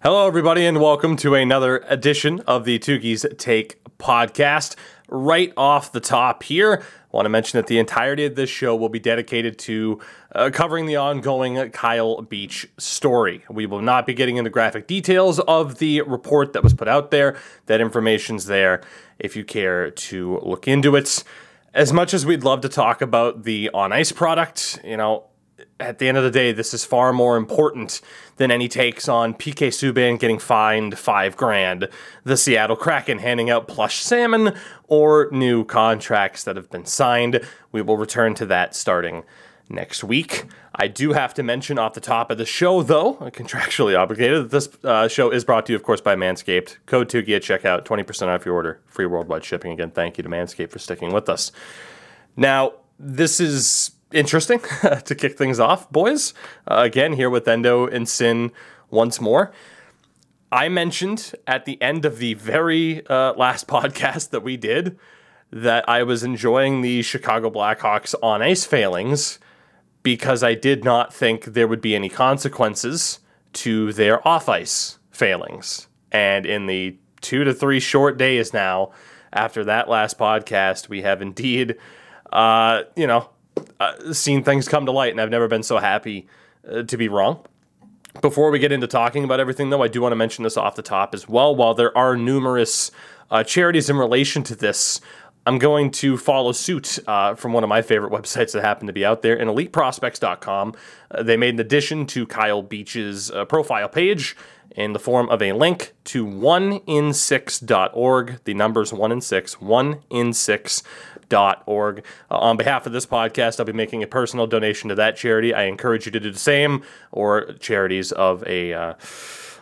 Hello, everybody, and welcome to another edition of the Tukey's Take podcast. Right off the top here, I want to mention that the entirety of this show will be dedicated to uh, covering the ongoing Kyle Beach story. We will not be getting into graphic details of the report that was put out there. That information's there if you care to look into it. As much as we'd love to talk about the on ice product, you know, at the end of the day, this is far more important than any takes on PK Subban getting fined five grand, the Seattle Kraken handing out plush salmon, or new contracts that have been signed. We will return to that starting next week. I do have to mention off the top of the show, though, contractually obligated, that this uh, show is brought to you, of course, by Manscaped. Code Tukey at checkout, 20% off your order, free worldwide shipping. Again, thank you to Manscaped for sticking with us. Now, this is interesting to kick things off, boys. Uh, again, here with Endo and Sin once more. I mentioned at the end of the very uh, last podcast that we did that I was enjoying the Chicago Blackhawks on ice failings because I did not think there would be any consequences to their off ice failings. And in the two to three short days now after that last podcast, we have indeed, uh, you know, uh, seen things come to light, and I've never been so happy uh, to be wrong. Before we get into talking about everything, though, I do want to mention this off the top as well. While there are numerous uh, charities in relation to this, I'm going to follow suit uh, from one of my favorite websites that happen to be out there, in eliteprospects.com. Uh, they made an addition to Kyle Beach's uh, profile page in the form of a link to 1in6.org. The numbers 1 in 6, 1in6 org. Uh, on behalf of this podcast, I'll be making a personal donation to that charity. I encourage you to do the same, or charities of a uh,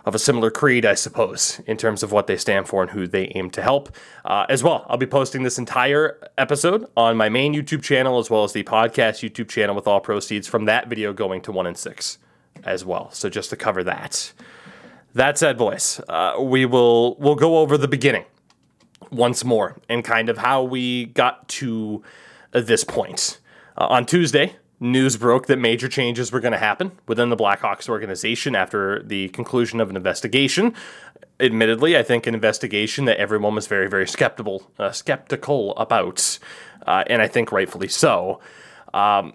of a similar creed, I suppose, in terms of what they stand for and who they aim to help. Uh, as well, I'll be posting this entire episode on my main YouTube channel as well as the podcast YouTube channel with all proceeds from that video going to one in six as well. So just to cover that. That said, boys, uh, we will we'll go over the beginning once more and kind of how we got to uh, this point. Uh, on Tuesday, news broke that major changes were going to happen within the Blackhawks organization after the conclusion of an investigation. Admittedly, I think an investigation that everyone was very, very skeptical, uh, skeptical about, uh, and I think rightfully so. Um,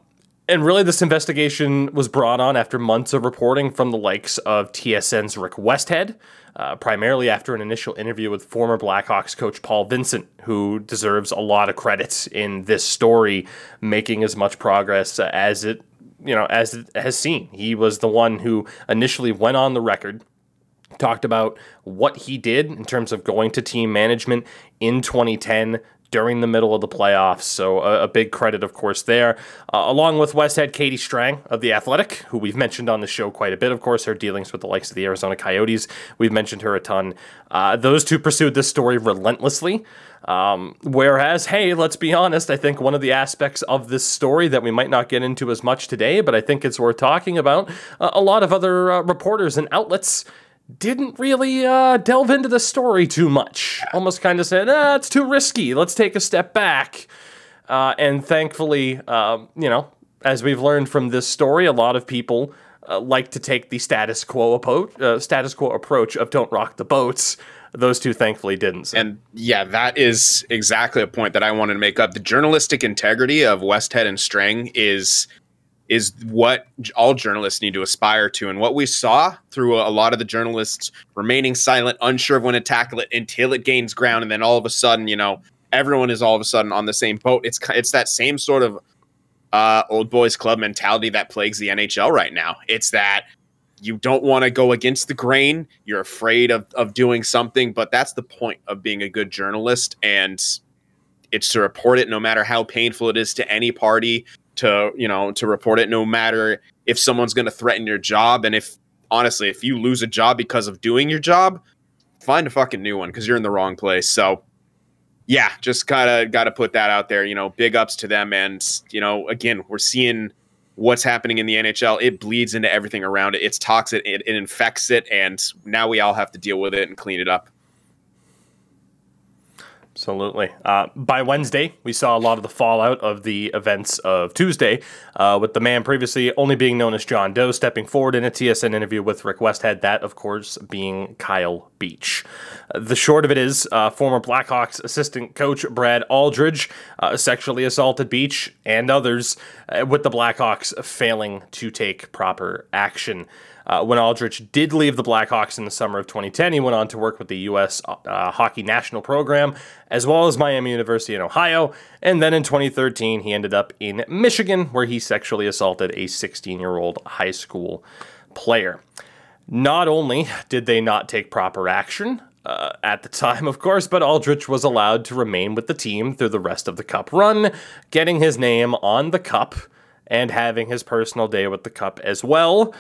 and really, this investigation was brought on after months of reporting from the likes of TSN's Rick Westhead, uh, primarily after an initial interview with former Blackhawks coach Paul Vincent, who deserves a lot of credit in this story, making as much progress as it you know as it has seen. He was the one who initially went on the record talked about what he did in terms of going to team management in 2010 during the middle of the playoffs. So a, a big credit, of course, there. Uh, along with Westhead Katie Strang of The Athletic, who we've mentioned on the show quite a bit, of course, her dealings with the likes of the Arizona Coyotes. We've mentioned her a ton. Uh, those two pursued this story relentlessly. Um, whereas, hey, let's be honest, I think one of the aspects of this story that we might not get into as much today, but I think it's worth talking about, uh, a lot of other uh, reporters and outlets didn't really uh, delve into the story too much. Almost kind of said, ah, it's too risky. Let's take a step back. Uh, and thankfully, uh, you know, as we've learned from this story, a lot of people uh, like to take the status quo approach, uh, status quo approach of don't rock the boats. Those two thankfully didn't. So. And yeah, that is exactly a point that I wanted to make up. The journalistic integrity of Westhead and Strang is is what all journalists need to aspire to. And what we saw through a lot of the journalists remaining silent, unsure of when to tackle it until it gains ground, and then all of a sudden, you know, everyone is all of a sudden on the same boat. It's it's that same sort of uh, old boys club mentality that plagues the NHL right now. It's that you don't want to go against the grain. You're afraid of of doing something, but that's the point of being a good journalist and. It's to report it no matter how painful it is to any party, to you know to report it no matter if someone's going to threaten your job. And if honestly if you lose a job because of doing your job find a fucking new one because you're in the wrong place. So yeah just kind of got to put that out there you know big ups to them. And you know again we're seeing what's happening in the nhl it bleeds into everything around it. It's toxic. It, it infects it. And now we all have to deal with it and clean it up Absolutely. Uh, by Wednesday, we saw a lot of the fallout of the events of Tuesday, uh, with the man previously only being known as John Doe stepping forward in a TSN interview with Rick Westhead, that, of course, being Kyle Beach. Uh, the short of it is uh, former Blackhawks assistant coach Brad Aldrich uh, sexually assaulted Beach and others, uh, with the Blackhawks failing to take proper action. Uh, when Aldrich did leave the Blackhawks in the summer of 2010, he went on to work with the U.S. Uh, Hockey National Program, as well as Miami University in Ohio. And then in 2013, he ended up in Michigan, where he sexually assaulted a 16 year old high school player. Not only did they not take proper action, uh, at the time, of course, but Aldrich was allowed to remain with the team through the rest of the Cup run, getting his name on the Cup and having his personal day with the Cup as well.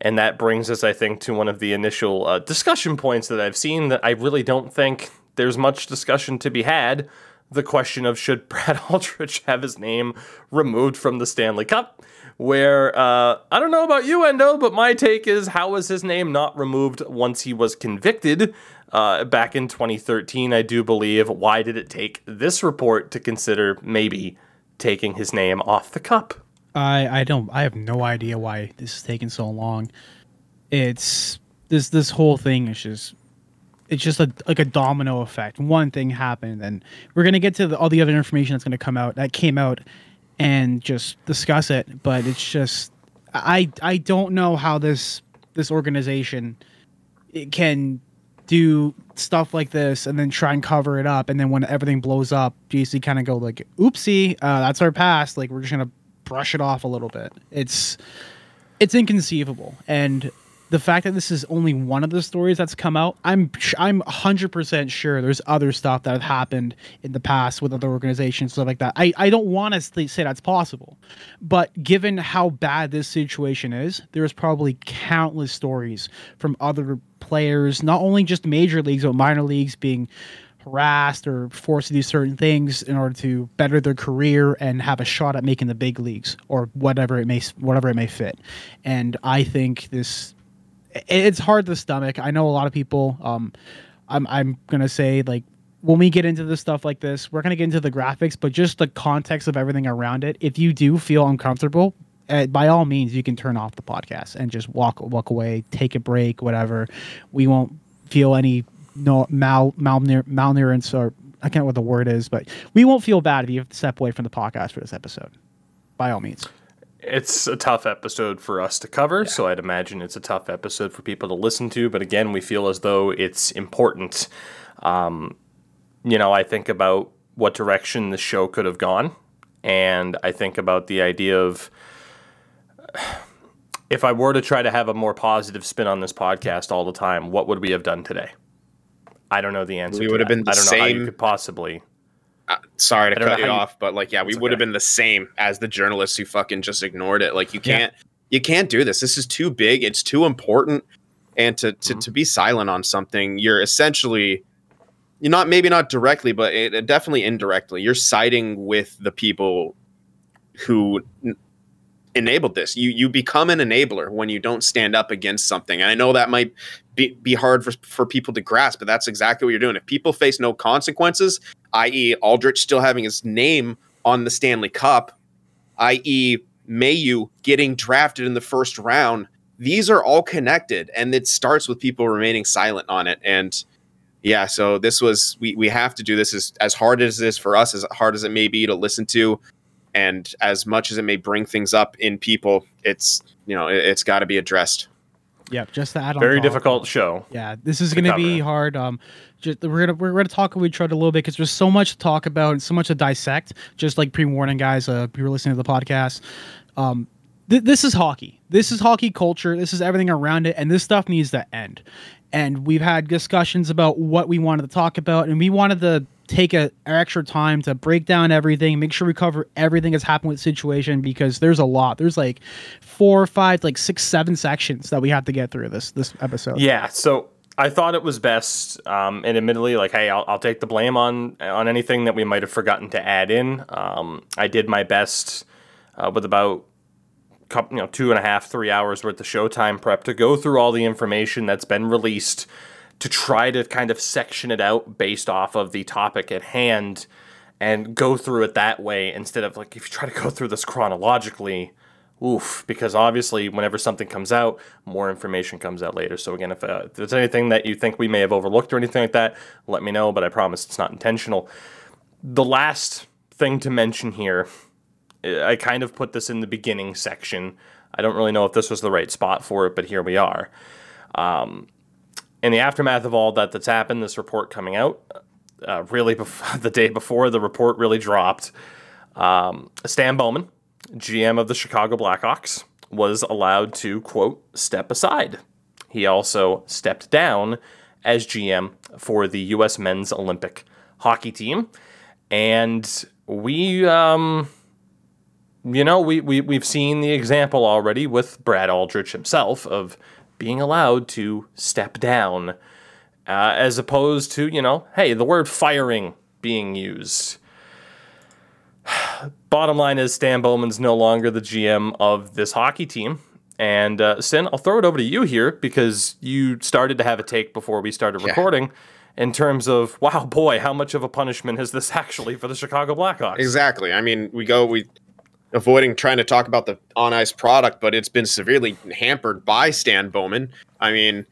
And that brings us, I think, to one of the initial uh, discussion points that I've seen that I really don't think there's much discussion to be had. The question of should Brad Aldrich have his name removed from the Stanley Cup? Where uh, I don't know about you, Endo, but my take is how was his name not removed once he was convicted uh, back in 2013? I do believe. Why did it take this report to consider maybe taking his name off the cup? I I don't I have no idea why this is taking so long. It's this this whole thing is just it's just a, like a domino effect. One thing happened, and we're gonna get to the, all the other information that's gonna come out that came out, and just discuss it. But it's just I I don't know how this this organization can do stuff like this and then try and cover it up, and then when everything blows up, GC kind of go like, "Oopsie, uh, that's our past." Like we're just gonna brush it off a little bit. It's it's inconceivable, and the fact that this is only one of the stories that's come out, I'm I'm 100% sure there's other stuff that have happened in the past with other organizations stuff like that. I I don't want to say that's possible, but given how bad this situation is, there's probably countless stories from other players, not only just major leagues but minor leagues being harassed or forced to do certain things in order to better their career and have a shot at making the big leagues or whatever it may whatever it may fit. And I think this it's hard to stomach. I know a lot of people um I'm I'm to say like when we get into the stuff like this, we're to get into the graphics, but just the context of everything around it. If you do feel uncomfortable, uh, by all means, you can turn off the podcast and just walk walk away, take a break, whatever. We won't feel any no mal malnurance or I can't know what the word is, but we won't feel bad if you have to step away from the podcast for this episode. By all means. It's a tough episode for us to cover, yeah. so I'd imagine it's a tough episode for people to listen to. But again, we feel as though it's important. Um, you know, I think about what direction the show could have gone, and I think about the idea of if I were to try to have a more positive spin on this podcast all the time, what would we have done today? I don't know the answer. We would have been the I don't same. Know how you could possibly. Uh, sorry to cut you off, but like, yeah, we would okay. have been the same as the journalists who fucking just ignored it. Like, you can't, yeah. you can't do this. This is too big. It's too important. And to to, mm-hmm. to be silent on something, you're essentially, you're not maybe not directly, but it, definitely indirectly. You're siding with the people who enabled this. You you become an enabler when you don't stand up against something. And I know that might be, be hard for, for people to grasp, but that's exactly what you're doing. If people face no consequences, i.e., Aldrich still having his name on the Stanley Cup, i.e., Mailloux getting drafted in the first round, these are all connected. And it starts with people remaining silent on it. And yeah, so this was we we have to do this as as hard as it is for us, as hard as it may be to listen to and as much as it may bring things up in people, it's you know it, has got to be addressed. Yep, just to add on. Very difficult show. Yeah, this is going to be hard. Um, just, we're gonna we're gonna talk with each other a little bit because there's so much to talk about and so much to dissect. Just like pre-warning, guys, uh, if you're listening to the podcast, um, th- this is hockey. This is hockey culture. This is everything around it, and this stuff needs to end. And we've had discussions about what we wanted to talk about, and we wanted to take a extra time to break down everything, make sure we cover everything that's happened with the situation because there's a lot. There's like four, five, like six, seven sections that we have to get through this this episode. Yeah. So I thought it was best, um, and admittedly, like, hey, I'll, I'll, take the blame on on anything that we might have forgotten to add in. Um, I did my best uh, with about you know two and a half, three hours worth of showtime prep to go through all the information that's been released to try to kind of section it out based off of the topic at hand and go through it that way instead of like if you try to go through this chronologically oof because obviously whenever something comes out more information comes out later. So again if, uh, if there's anything that you think we may have overlooked or anything like that let me know but i promise it's not intentional. The last thing to mention here i kind of put this in the beginning section i don't really know if this was the right spot for it but here we are um, in the aftermath of all that that's happened this report coming out uh, really bef- the day before the report really dropped um, stan bowman GM of the Chicago Blackhawks, was allowed to, quote, step aside. He also stepped down as GM for the U.S. men's Olympic hockey team. And we, um, you know, we, we, we've seen the example already with Brad Aldrich himself of being allowed to step down, uh, as opposed to, you know, hey, the word firing being used bottom line is Stan Bowman's no longer the GM of this hockey team. And uh, Sin, I'll throw it over to you here because you started to have a take before we started yeah. recording in terms of, wow, boy, how much of a punishment is this actually for the Chicago Blackhawks? Exactly. I mean, we go, we avoiding trying to talk about the on ice product, but it's been severely hampered by Stan Bowman. I mean,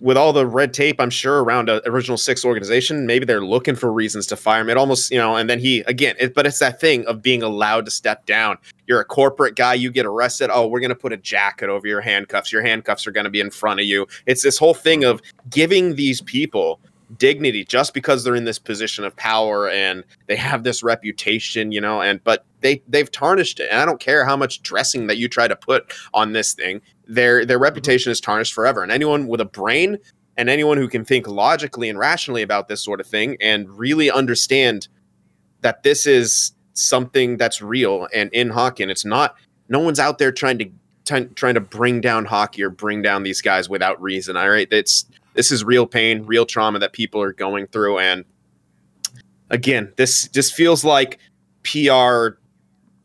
with all the red tape, I'm sure around a original six organization, maybe they're looking for reasons to fire him. It almost, you know, and then he again, it, but it's that thing of being allowed to step down. You're a corporate guy, you get arrested. Oh, we're gonna put a jacket over your handcuffs. Your handcuffs are gonna be in front of you. It's this whole thing of giving these people dignity just because they're in this position of power and they have this reputation, you know, and but they they've tarnished it. And I don't care how much dressing that you try to put on this thing their their reputation is tarnished forever. And anyone with a brain and anyone who can think logically and rationally about this sort of thing and really understand that this is something that's real and in hockey and it's not no one's out there trying to t- trying to bring down hockey or bring down these guys without reason all right it's this is real pain real trauma that people are going through and again this just feels like pr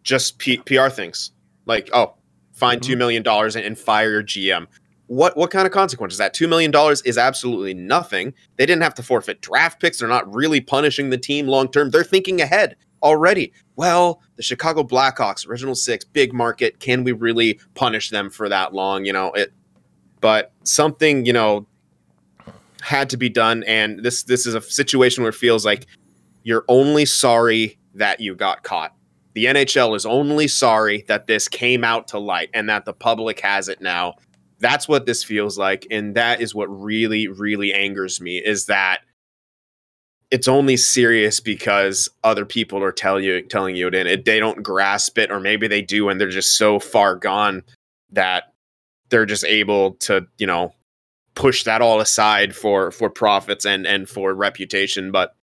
just P- pr things like oh find mm-hmm. $2 million and, and fire your GM. What what kind of consequences? That $2 million is absolutely nothing. They didn't have to forfeit draft picks. They're not really punishing the team long term. They're thinking ahead already. Well, the Chicago Blackhawks, original six, big market. Can we really punish them for that long? You know, it but something, you know, had to be done. And this this is a situation where it feels like you're only sorry that you got caught. The NHL is only sorry that this came out to light and that the public has it now. That's what this feels like. And that is what really, really angers me is that it's only serious because other people are tell you telling you it and it, they don't grasp it or maybe they do and they're just so far gone that they're just able to you know push that all aside for for profits and and for reputation but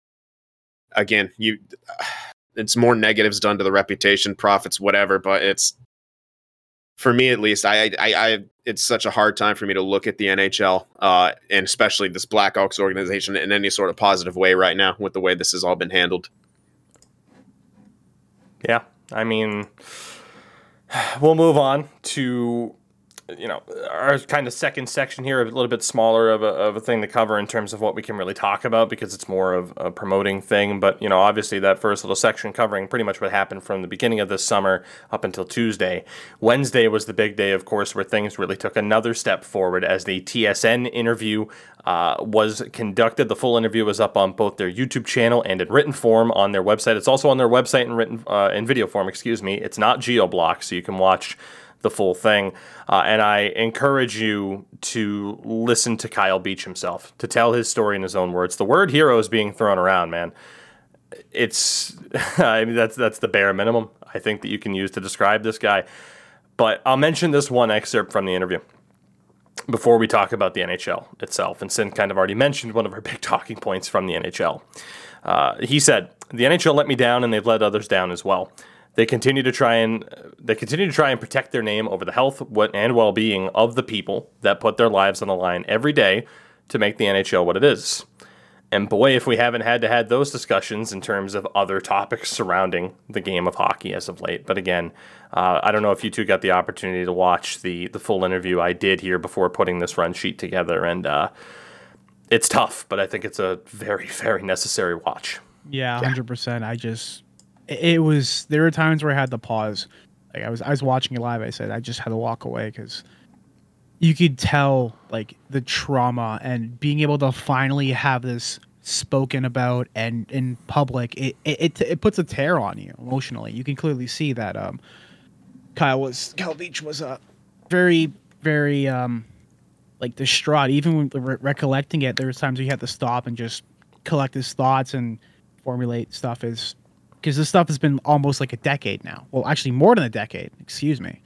again you it's more negatives done to the reputation, profits, whatever. But it's for me at least. I, I, I it's such a hard time for me to look at the NHL, uh, and especially this Blackhawks organization in any sort of positive way right now with the way this has all been handled. Yeah, I mean, we'll move on to you know, our kind of second section here, a little bit smaller of a, of a thing to cover in terms of what we can really talk about because it's more of a promoting thing. But, you know, obviously that first little section covering pretty much what happened from the beginning of this summer up until Tuesday. Wednesday was the big day, of course, where things really took another step forward as the TSN interview uh, was conducted. The full interview was up on both their YouTube channel and in written form on their website. It's also on their website in written uh, in video form. Excuse me. It's not GeoBlock, so you can watch the full thing. Uh, and I encourage you to listen to Kyle Beach himself, to tell his story in his own words. The word hero is being thrown around, man. It's, I mean, that's, that's the bare minimum I think that you can use to describe this guy. But I'll mention this one excerpt from the interview before we talk about the NHL itself. And Sin kind of already mentioned one of our big talking points from the NHL. Uh, he said, The NHL let me down and they've let others down as well. They continue to try and they continue to try and protect their name over the health and well-being of the people that put their lives on the line every day to make the NHL what it is. And boy, if we haven't had to had those discussions in terms of other topics surrounding the game of hockey as of late. But again, uh, I don't know if you two got the opportunity to watch the the full interview I did here before putting this run sheet together, and uh, it's tough, but I think it's a very, very necessary watch. Yeah, hundred percent. I just it, was there were times where I had to pause. Like I was I was watching it live. I said I just had to walk away because you could tell like the trauma and being able to finally have this spoken about and in public it it, it, puts a tear on you emotionally you can clearly see that um kyle was kyle beach was uh very very um like distraught even when re- recollecting it there was times he had to stop and just collect his thoughts and formulate stuff is because this stuff has been almost like a decade now. Well actually more than a decade excuse me.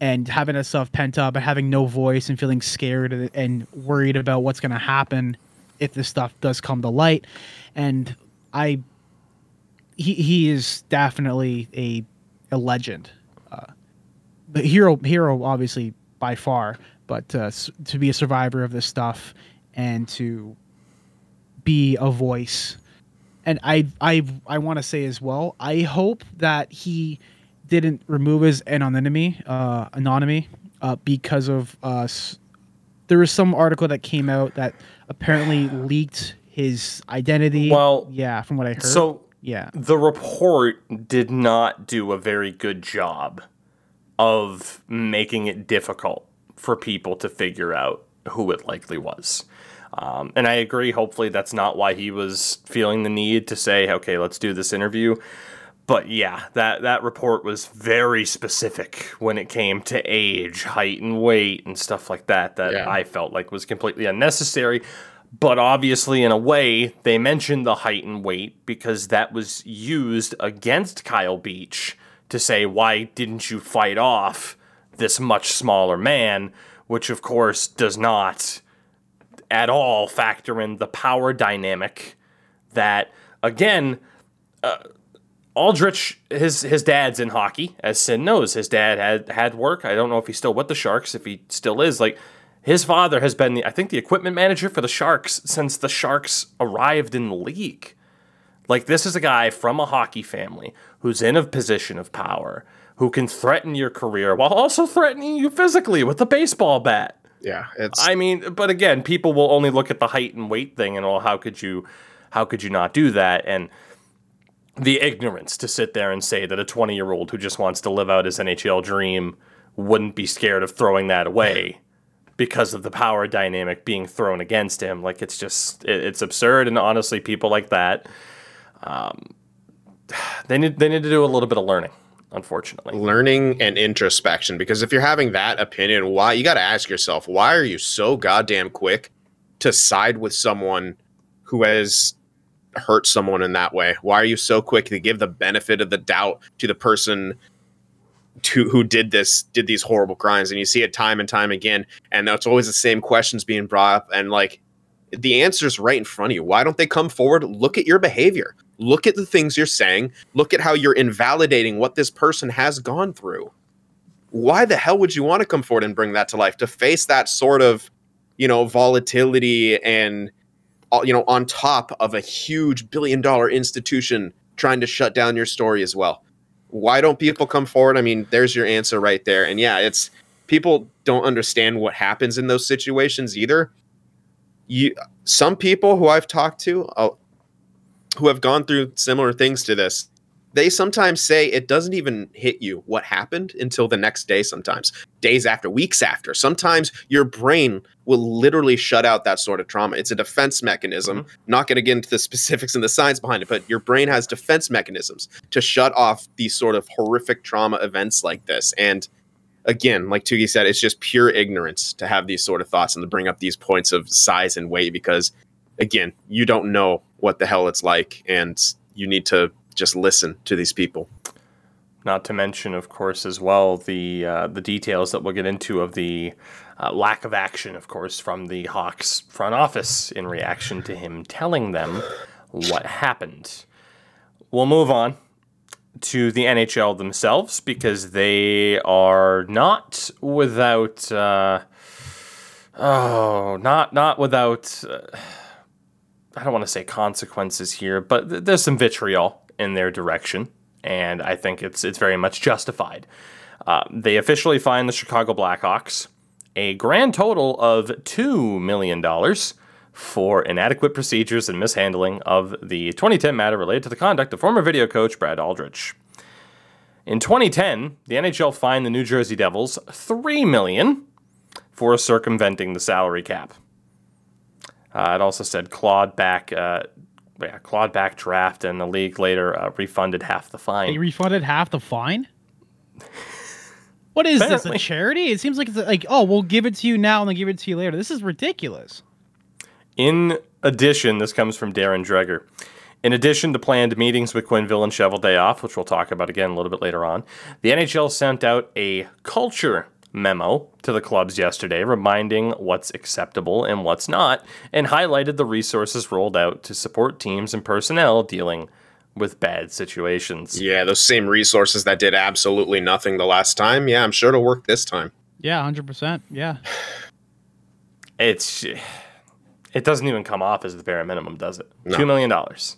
And having that stuff pent up and having no voice and feeling scared and- and worried about what's going to happen if this stuff does come to light. And i he, he is definitely a a legend. Uh, the hero hero obviously by far but uh, to be a survivor of this stuff and to be a voice and I I I want to say as well. I hope that he didn't remove his anonymity, uh, anonymity, uh, because of us. There was some article that came out that apparently leaked his identity. Well, yeah, from what I heard. So yeah, the report did not do a very good job of making it difficult for people to figure out who it likely was. Um, and I agree, hopefully, that's not why he was feeling the need to say, okay, let's do this interview. But yeah, that, that report was very specific when it came to age, height, and weight and stuff like that, that Yeah. I felt like was completely unnecessary. But obviously, in a way, they mentioned the height and weight because that was used against Kyle Beach to say, why didn't you fight off this much smaller man? Which, of course, does not at all factor in the power dynamic that, again, uh, Aldrich, his his dad's in hockey, as Sin knows. His dad had had work. I don't know if he's still with the Sharks, if he still is. Like his father has been, the, I think, the equipment manager for the Sharks since the Sharks arrived in the league. Like this is a guy from a hockey family who's in a position of power, who can threaten your career while also threatening you physically with a baseball bat. Yeah, it's I mean, but again, people will only look at the height and weight thing and well, how could you how could you not do that? And the ignorance to sit there and say that a 20 year old who just wants to live out his NHL dream wouldn't be scared of throwing that away because of the power dynamic being thrown against him. Like it's just it, it's absurd. And honestly, people like that, um, they need they need to do a little bit of learning. Unfortunately, learning and introspection because if you're having that opinion why you got to ask yourself why are you so goddamn quick to side with someone who has hurt someone in that way? Why are you so quick to give the benefit of the doubt to the person to who did this did these horrible crimes? And you see it time and time again and it's always the same questions being brought up and like the answer's right in front of you. Why don't they come forward? Look at your behavior. Look at the things you're saying. Look at how you're invalidating what this person has gone through. Why the hell would you want to come forward and bring that to life to face that sort of you know volatility and uh, you know on top of a huge billion dollar institution trying to shut down your story as well? Why don't people come forward? I mean there's your answer right there. And yeah it's people don't understand what happens in those situations either you some people who i've talked to uh, who have gone through similar things to this they sometimes say it doesn't even hit you what happened until the next day sometimes days after weeks after. Sometimes your brain will literally shut out that sort of trauma. It's a defense mechanism. Not going to get into the specifics and the science behind it but your brain has defense mechanisms to shut off these sort of horrific trauma events like this. And again like tugi said it's just pure ignorance to have these sort of thoughts and to bring up these points of size and weight because again you don't know what the hell it's like and you need to just listen to these people Not to mention, of course, as well the uh, the details that we'll get into of the uh, lack of action, of course, from the Hawks front office in reaction to him telling them what happened. We'll move on to the NHL themselves because they are not without. Uh, oh, not not without. Uh, I don't want to say consequences here, but th- there's some vitriol in their direction, and I think it's it's very much justified. Uh, they officially fined the Chicago Blackhawks a grand total of two million dollars for inadequate procedures and mishandling of the 2010 matter related to the conduct of former video coach Brad Aldrich. In 2010, the NHL fined the New Jersey Devils 3 million for circumventing the salary cap. Uh, it also said clawed back, uh, yeah, clawed back draft, and the league later uh, refunded half the fine. They refunded half the fine. What is this? A charity? It seems like it's like, oh, we'll give it to you now and then give it to you later. This is ridiculous. In addition, this comes from Darren Dreger. In addition to planned meetings with Quenneville and Cheveldayoff, which we'll talk about again a little bit later on, the NHL sent out a culture memo to the clubs yesterday reminding what's acceptable and what's not, and highlighted the resources rolled out to support teams and personnel dealing with bad situations. Yeah, those same resources that did absolutely nothing the last time. Yeah, I'm sure it'll work this time. Yeah, hundred percent. Yeah, It's it doesn't even come off as the bare minimum, does it? No. Two million dollars.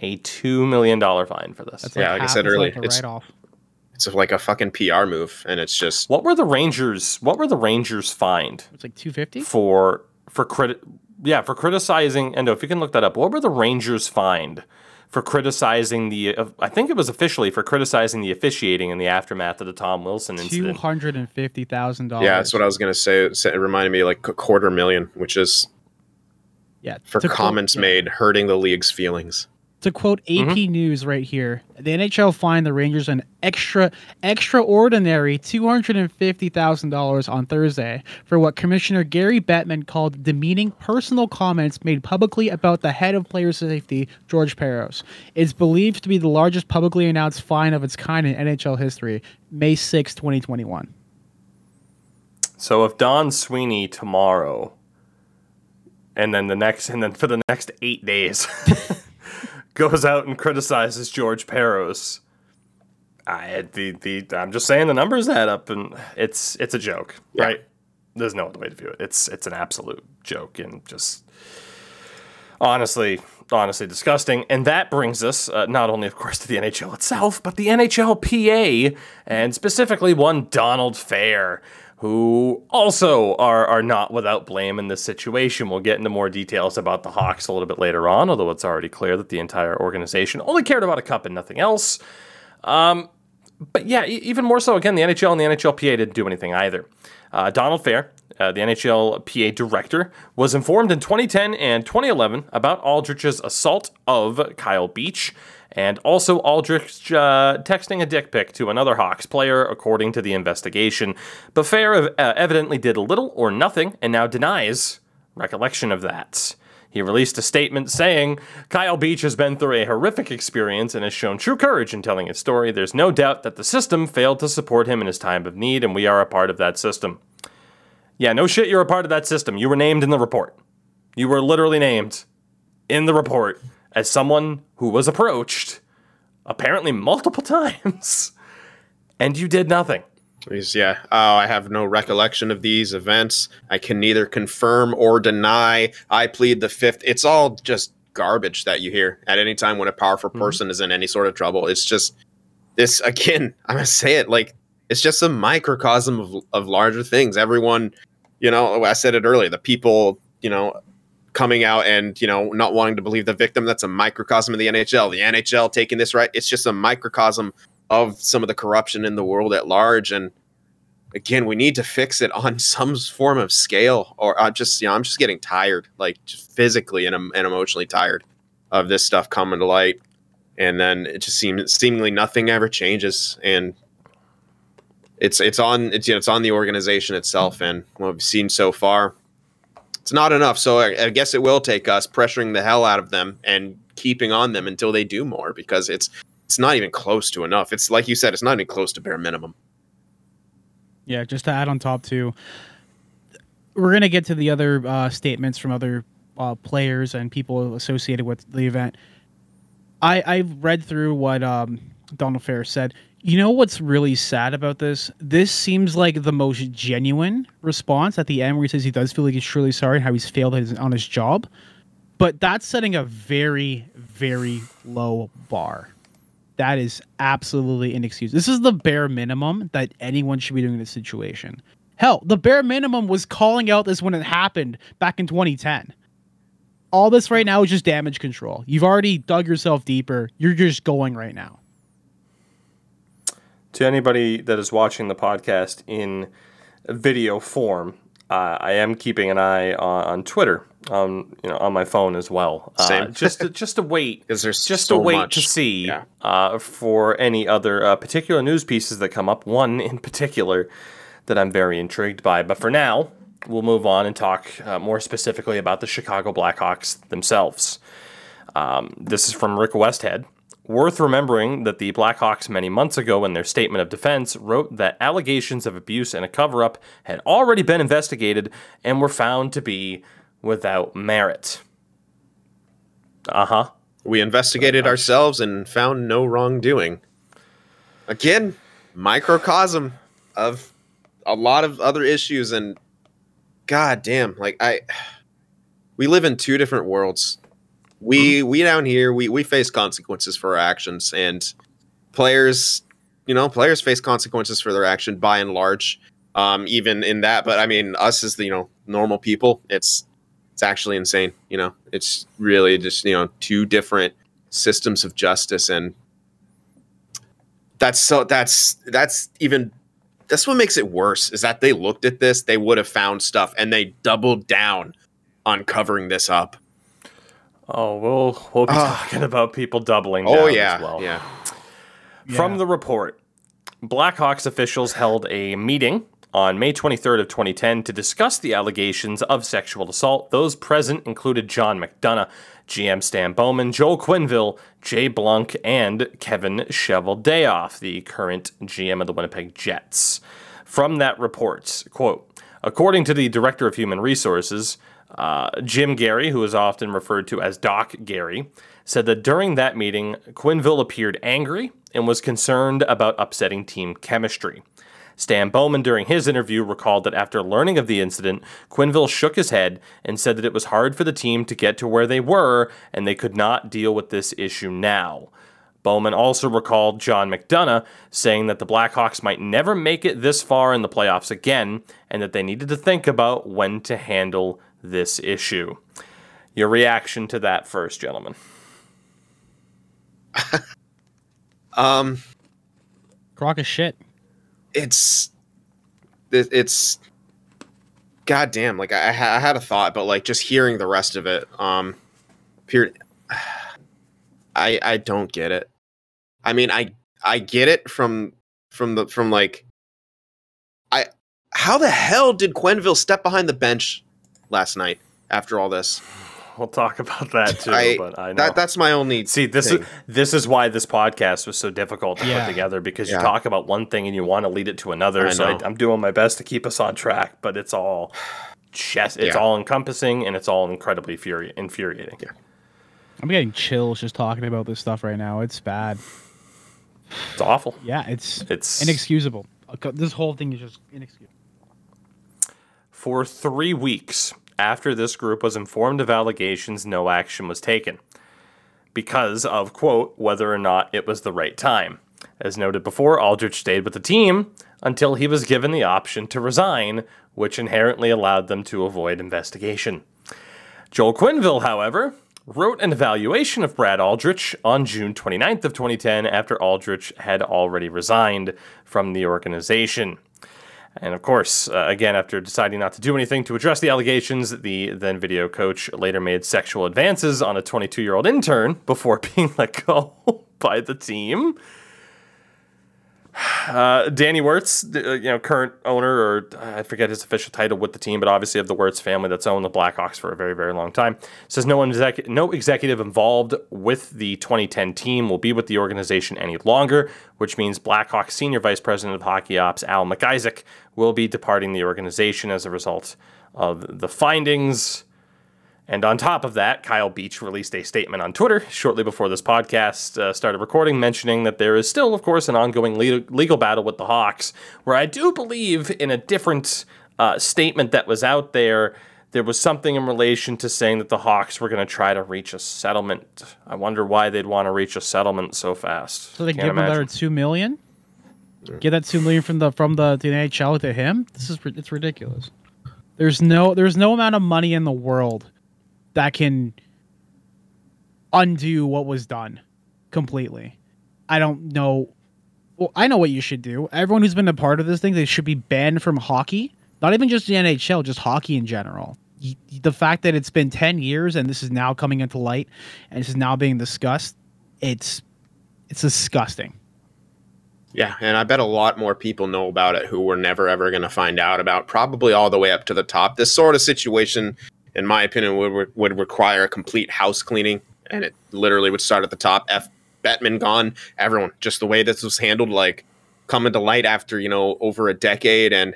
A two million dollar fine for this. that's Yeah, like like I said earlier, like it's- write-off. It's like a fucking PR move, and it's just What were the Rangers? What were the Rangers fined It's like two fifty. for for crit? Yeah, for criticizing. And if you can look that up, what were the Rangers fined for criticizing the? Uh, I think it was officially for criticizing the officiating in the aftermath of the Tom Wilson Two incident. hundred and fifty thousand dollars. yeah, that's what I was gonna say. It it reminded me like a quarter million, which is Yeah, for to quote- comments yeah. made hurting the league's feelings. To quote mm-hmm. AP News right here, the NHL fined the Rangers an extra extraordinary two hundred and fifty thousand dollars on Thursday for what Commissioner Gary Bettman called demeaning personal comments made publicly about the head of player safety, George Parros. It's believed to be the largest publicly announced fine of its kind in NHL history, May 6, 2021. So if Don Sweeney tomorrow, and then the next, and then for the next eight days, goes out and criticizes George Parros, I the the I'm just saying the numbers add up, and it's it's a joke, Yeah. right? There's no other way to view it. It's it's an absolute joke, and just honestly, honestly disgusting. And that brings us uh, not only, of course, to the NHL itself, but the NHLPA, and specifically one Donald Fehr, who also are are not without blame in this situation. We'll get into more details about the Hawks a little bit later on, although it's already clear that the entire organization only cared about a cup and nothing else. But yeah, even more so, again, the NHL and the NHLPA didn't do anything either. Uh, Donald Fehr, uh, the NHLPA director, was informed in 2010 and 2011 about Aldrich's assault of Kyle Beach and also Aldrich uh, texting a dick pic to another Hawks player, according to the investigation. But Fehr uh, evidently did little or nothing and now denies recollection of that. He released a statement saying, Kyle Beach has been through a horrific experience and has shown true courage in telling his story. There's no doubt that the system failed to support him in his time of need, and we are a part of that system. Yeah, no shit, you're a part of that system. You were named in the report. You were literally named in the report as someone who was approached, apparently multiple times, and you did nothing. He's, yeah. Oh, I have no recollection of these events. I can neither confirm or deny. I plead the fifth. It's all just garbage that you hear at any time when a powerful mm-hmm. person is in any sort of trouble. It's just this again. I'm gonna say it like it's just a microcosm of of larger things. Everyone, you know, I said it earlier. The people, you know, coming out and you know not wanting to believe the victim. That's a microcosm of the NHL. The NHL taking this right. It's just a microcosm of some of the corruption in the world at large and again we need to fix it on some form of scale or I'm just you know i'm just getting tired like physically and, and emotionally tired of this stuff coming to light and then it just seems seemingly nothing ever changes and it's it's on it's you know, it's on the organization itself and what we've seen so far it's not enough so I, I guess it will take us pressuring the hell out of them and keeping on them until they do more because it's it's not even close to enough it's like you said it's not even close to bare minimum Yeah, just to add on top too, we're gonna get to the other uh, statements from other uh, players and people associated with the event. I I read through what um, Donald Fehr said. You know what's really sad about this? This seems like the most genuine response at the end, where he says he does feel like he's truly sorry and how he's failed his, on his job. But that's setting a very, very low bar. That is absolutely inexcusable. This is the bare minimum that anyone should be doing in this situation. Hell, the bare minimum was calling out this when it happened back in 2010. all this right now is just damage control. You've already dug yourself deeper. You're just going right now. To anybody that is watching the podcast in video form, uh, I am keeping an eye on, on Twitter, on you know, on my phone as well. Uh, Same. just to, just to wait, 'Cause there's just so to wait much. to see Yeah. uh, for any other uh, particular news pieces that come up. One in particular that I'm very intrigued by. But for now, we'll move on and talk uh, more specifically about the Chicago Blackhawks themselves. Um, this is from Rick Westhead. Worth remembering that the Blackhawks, many months ago, in their statement of defense, wrote that allegations of abuse and a cover up had already been investigated and were found to be without merit. Uh huh. We investigated ourselves and found no wrongdoing. Again, microcosm of a lot of other issues and god damn, like I we live in two different worlds. We we down here, we we face consequences for our actions and players, you know, players face consequences for their action by and large. Um even in that, but I mean us as the, you know, normal people, it's it's actually insane you know it's really just you know two different systems of justice and that's so that's that's even that's what makes it worse is that they looked at this they would have found stuff and they doubled down on covering this up Oh, we'll we'll be Ah. talking about people doubling down oh yeah as well. yeah From Yeah. the report, Blackhawks officials held a meeting on May 23rd of 2010 to discuss the allegations of sexual assault. Those present included John McDonough, GM Stan Bowman, Joel Quenneville, Jay Blunk, and Kevin Cheveldayoff, the current GM of the Winnipeg Jets. From that report, quote, according to the Director of Human Resources, uh, Jim Gary, who is often referred to as Doc Gary, said that during that meeting, Quenneville appeared angry and was concerned about upsetting team chemistry. Stan Bowman, during his interview, recalled that after learning of the incident, Quenneville shook his head and said that it was hard for the team to get to where they were and they could not deal with this issue now. Bowman also recalled John McDonough saying that the Blackhawks might never make it this far in the playoffs again and that they needed to think about when to handle this issue. Your reaction to that first, gentlemen. um Crock of shit. it's it- it's goddamn. like I, I I had a thought but like just hearing the rest of it um period i i don't get it i mean i i get it from from the from like i how the hell did quenneville step behind the bench last night after all this We'll talk about that too, I- but I know. that that's my only See, this thing. is this is why this podcast was so difficult to Yeah. put together because you talk about one thing and you want to lead it to another. I so I, I'm doing my best to keep us on track, but it's all chest. It's Yeah. all encompassing and it's all incredibly furi- infuriating. I'm getting chills just talking about this stuff right now. It's bad. It's awful. Yeah, it's It's inexcusable. This whole thing is just inexcusable. For three weeks after this group was informed of allegations, no action was taken because of, quote, whether or not it was the right time. As noted before, Aldrich stayed with the team until he was given the option to resign, which inherently allowed them to avoid investigation. Joel Quenneville, however, wrote an evaluation of Brad Aldrich on June 29th of 2010 after Aldrich had already resigned from the organization. And of course, uh, again, after deciding not to do anything to address the allegations, the then video coach later made sexual advances on a 22 year old intern before being let go by the team. Uh, Danny Wirtz, uh, you know, current owner, or uh, I forget his official title with the team, but obviously of the Wirtz family that's owned the Blackhawks for a very, very long time, says no one exec- no executive involved with the 2010 team will be with the organization any longer, which means Blackhawks senior vice president of hockey ops Al McIsaac will be departing the organization as a result of the findings. And on top of that, Kyle Beach released a statement on Twitter shortly before this podcast uh, started recording, mentioning that there is still, of course, an ongoing le- legal battle with the Hawks, where I do believe in a different uh, statement that was out there, there was something in relation to saying that the Hawks were going to try to reach a settlement. I wonder why they'd want to reach a settlement so fast. So they give him another two million. Give that two million from the from the, the NHL to him. This is it's ridiculous. There's no there's no amount of money in the world that can undo what was done completely. I don't know. Well, I know what you should do. Everyone who's been a part of this thing, they should be banned from hockey. Not even just the NHL, just hockey in general. The fact that it's been 10 years and this is now coming into light and this is now being discussed, it's it's disgusting. Yeah, and I bet a lot more people know about it who were never ever going to find out about. Probably all the way up to the top. This sort of situation, in my opinion, would would require a complete house cleaning, and it literally would start at the top. F. Bettman gone. Everyone, just the way this was handled, like coming to light after you know over a decade, and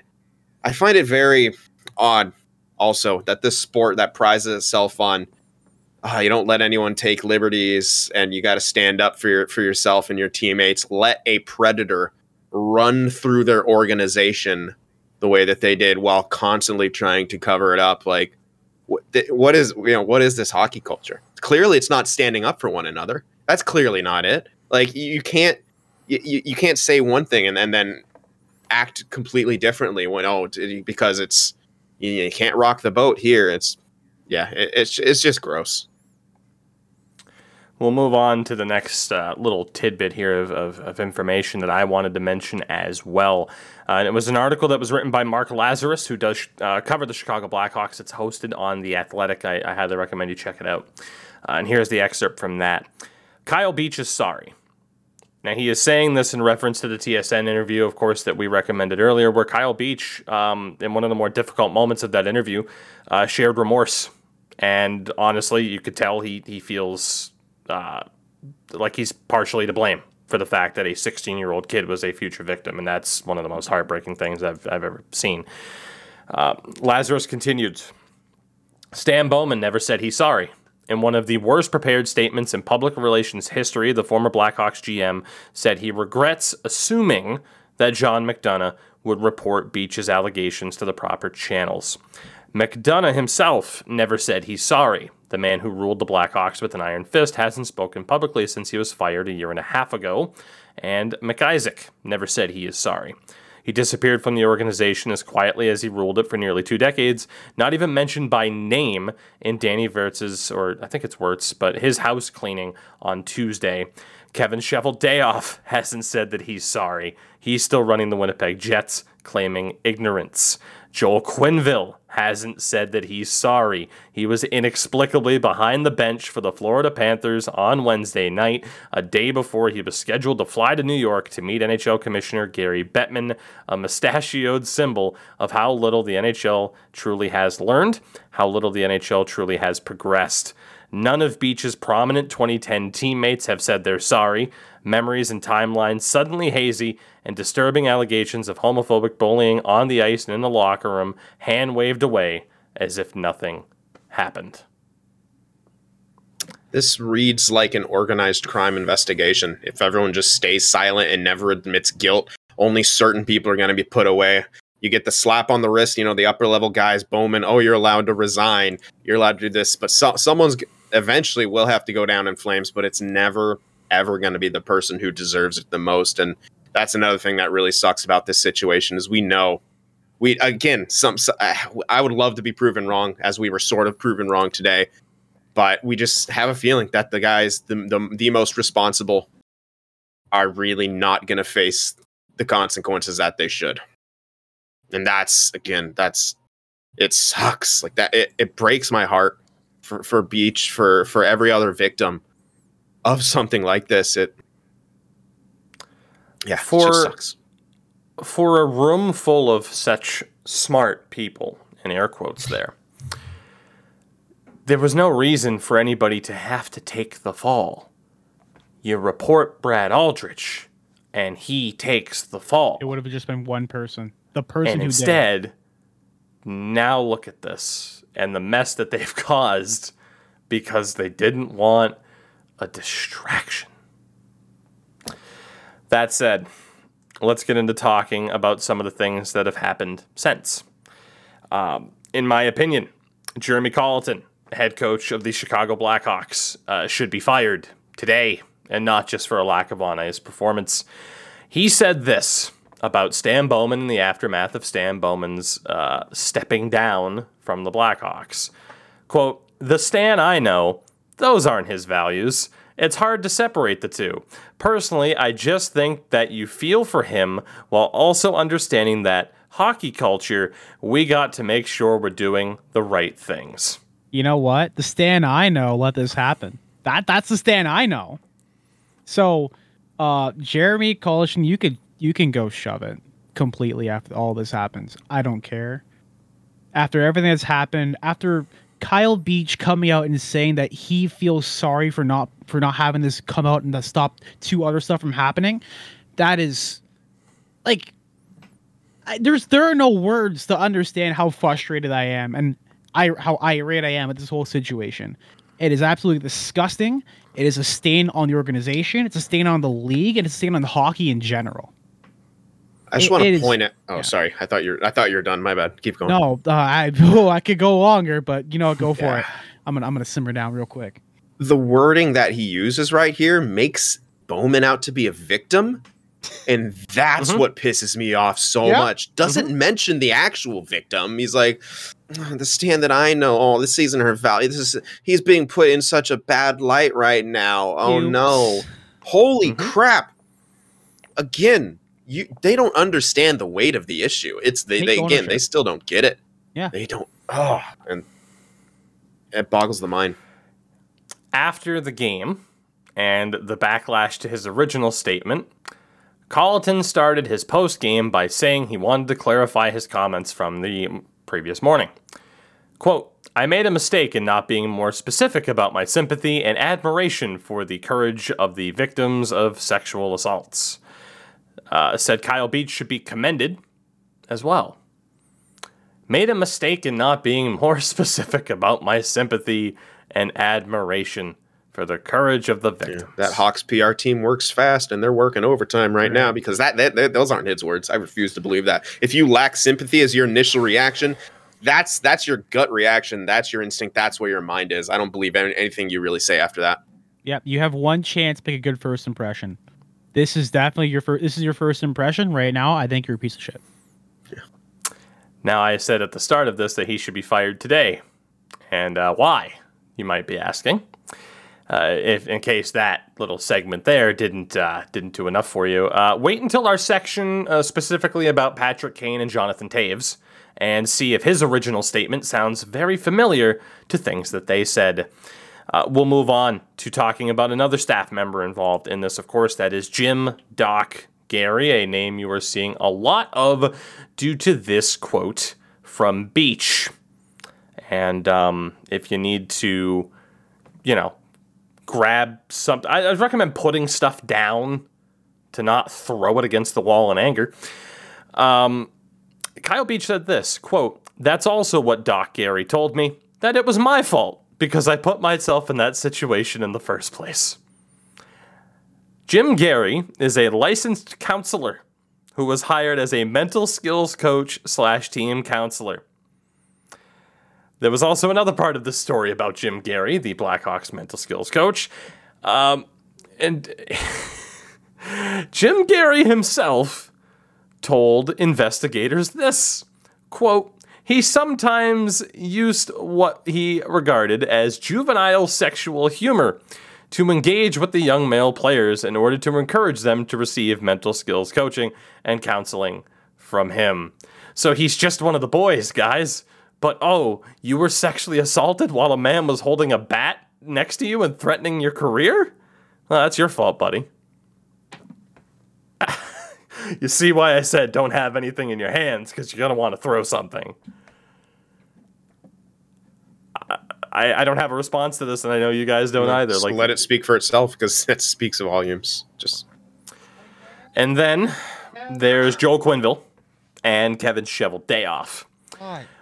I find it very odd, also that this sport that prizes itself on. Uh, you don't let anyone take liberties, and you got to stand up for your for yourself and your teammates. Let a predator run through their organization the way that they did, while constantly trying to cover it up. Like, what, th- what is you know what is this hockey culture? Clearly, it's not standing up for one another. That's clearly not it. Like, you, can't you, you can't say one thing and, and then act completely differently when oh because it's you, you can't rock the boat here. It's yeah, it, it's it's just gross. We'll move on to the next uh, little tidbit here of, of, of information that I wanted to mention as well. Uh, and it was an article that was written by Mark Lazerus, who does uh, cover the Chicago Blackhawks. It's hosted on The Athletic. I, I highly recommend you check it out. Uh, and here's the excerpt from that Kyle Beach is sorry. Now, he is saying this in reference to the TSN interview, of course, that we recommended earlier, where Kyle Beach, um, in one of the more difficult moments of that interview, uh, shared remorse. And honestly, you could tell he, he feels uh, like he's partially to blame for the fact that a 16 year old kid was a future victim. And that's one of the most heartbreaking things I've, I've ever seen. Uh, Lazerus continued Stan Bowman never said he's sorry. In one of the worst prepared statements in public relations history, the former Blackhawks GM said he regrets assuming that John McDonough would report Beach's allegations to the proper channels. McDonough himself never said he's sorry. The man who ruled the Blackhawks with an iron fist hasn't spoken publicly since he was fired a year and a half ago, and MacIsaac never said he is sorry. He disappeared from the organization as quietly as he ruled it for nearly two decades, not even mentioned by name in Danny Wirtz's, or I think it's Wirtz, but his house cleaning on Tuesday. Kevin Dayoff hasn't said that he's sorry. He's still running the Winnipeg Jets, claiming ignorance. Joel Quenneville hasn't said that he's sorry. He was inexplicably behind the bench for the Florida Panthers on Wednesday night, a day before he was scheduled to fly to New York to meet NHL Commissioner Gary Bettman, a mustachioed symbol of how little the NHL truly has learned, how little the NHL truly has progressed. None of Beach's prominent 2010 teammates have said they're sorry. Memories and timelines suddenly hazy, and disturbing allegations of homophobic bullying on the ice and in the locker room hand waved away as if nothing happened. This reads like an organized crime investigation. If everyone just stays silent and never admits guilt, only certain people are going to be put away. You get the slap on the wrist, you know, the upper level guys, Bowman, oh, you're allowed to resign. You're allowed to do this. But so, someone's eventually will have to go down in flames, but it's never, ever going to be the person who deserves it the most. And that's another thing that really sucks about this situation is we know we again some I would love to be proven wrong as we were sort of proven wrong today but we just have a feeling that the guys the the, the most responsible are really not going to face the consequences that they should and that's again that's it sucks like that it, it breaks my heart for for beach for for every other victim of something like this it yeah it For- just sucks For a room full of such smart people, in air quotes there, there was no reason for anybody to have to take the fall. You report Brad Aldrich, and he takes the fall. It would have just been one person. The person and who did instead, now look at this and the mess that they've caused because they didn't want a distraction. That said, let's get into talking about some of the things that have happened since. Um, in my opinion, Jeremy Colliton, head coach of the Chicago Blackhawks, uh, should be fired today, and not just for a lack of on ice performance. He said this about Stan Bowman in the aftermath of Stan Bowman's uh, stepping down from the Blackhawks. Quote, The Stan I know, those aren't his values. It's hard to separate the two. Personally, I just think that you feel for him while also understanding that hockey culture, we got to make sure we're doing the right things. You know what? The Stan I know let this happen. That that's the Stan I know. So, uh, Jeremy Colliton, you could you can go shove it completely after all this happens. I don't care. After everything that's happened, after Kyle Beach coming out and saying that he feels sorry for not for not having this come out and to stop two other stuff from happening, that is like I, there's there are no words to understand how frustrated I am and I how irate I am at this whole situation. It is absolutely disgusting. It is a stain on the organization. It's a stain on the league, and it's a stain on the hockey in general. I just It- want it to is- point out. Oh, yeah. sorry. I thought you're. I thought you were done. My bad. Keep going. No, uh, I oh, I could go longer, but you know, go for Yeah. it. I'm gonna I'm gonna simmer down real quick. The wording that he uses right here makes Bowman out to be a victim, and that's Mhm. what pisses me off so Yeah. much. Doesn't mention the actual victim. He's like, the stand that I know. Oh, this isn't her value. This is he's being put in such a bad light right now. Oh Oops. no! Holy Mhm. crap! Again, you they don't understand the weight of the issue. It's they, they again they still don't get it. Yeah. they don't. Oh, and it boggles the mind. After the game and the backlash to his original statement, Colliton started his post game by saying he wanted to clarify his comments from the previous morning. Quote, I made a mistake in not being more specific about my sympathy and admiration for the courage of the victims of sexual assaults. Uh, said Kyle Beach should be commended as well. Made a mistake in not being more specific about my sympathy and admiration for the courage of the victims. That Hawks PR team works fast, and they're working overtime right now because that, that, that- those aren't his words. I refuse to believe that. If you lack sympathy as your initial reaction, that's that's your gut reaction. That's your instinct. That's where your mind is. I don't believe any, anything you really say after that. Yep, you have one chance to make a good first impression. This is definitely your first. This is your first impression right now. I think you're a piece of shit. Now, I said at the start of this that he should be fired today. And uh, why, you might be asking. Uh, if in case that little segment there didn't uh, didn't do enough for you, uh, wait until our section uh, specifically about Patrick Kane and Jonathan Toews, and see if his original statement sounds very familiar to things that they said. Uh, we'll move on to talking about another staff member involved in this, of course, that is Jim Doc Gary, a name you are seeing a lot of due to this quote from Beach. And um, if you need to, you know, grab something, I, I recommend putting stuff down to not throw it against the wall in anger. Um, Kyle Beach said this quote, That's also what Doc Gary told me, that it was my fault because I put myself in that situation in the first place. Jim Gary is a licensed counselor who was hired as a mental skills coach slash team counselor. There was also another part of the story about Jim Gary, the Blackhawks mental skills coach. Um, and Jim Gary himself told investigators this quote, he sometimes used what he regarded as juvenile sexual humor to engage with the young male players in order to encourage them to receive mental skills coaching and counseling from him. So he's just one of the boys, guys. But oh, you were sexually assaulted while a man was holding a bat next to you and threatening your career? Well, that's your fault, buddy. you see why I said don't have anything in your hands because you're going to want to throw something. I, I don't have a response to this, and I know you guys don't either. Just Like, let it speak for itself because it speaks volumes. Just and then there's Joel Quenneville and Kevin Cheveldayoff.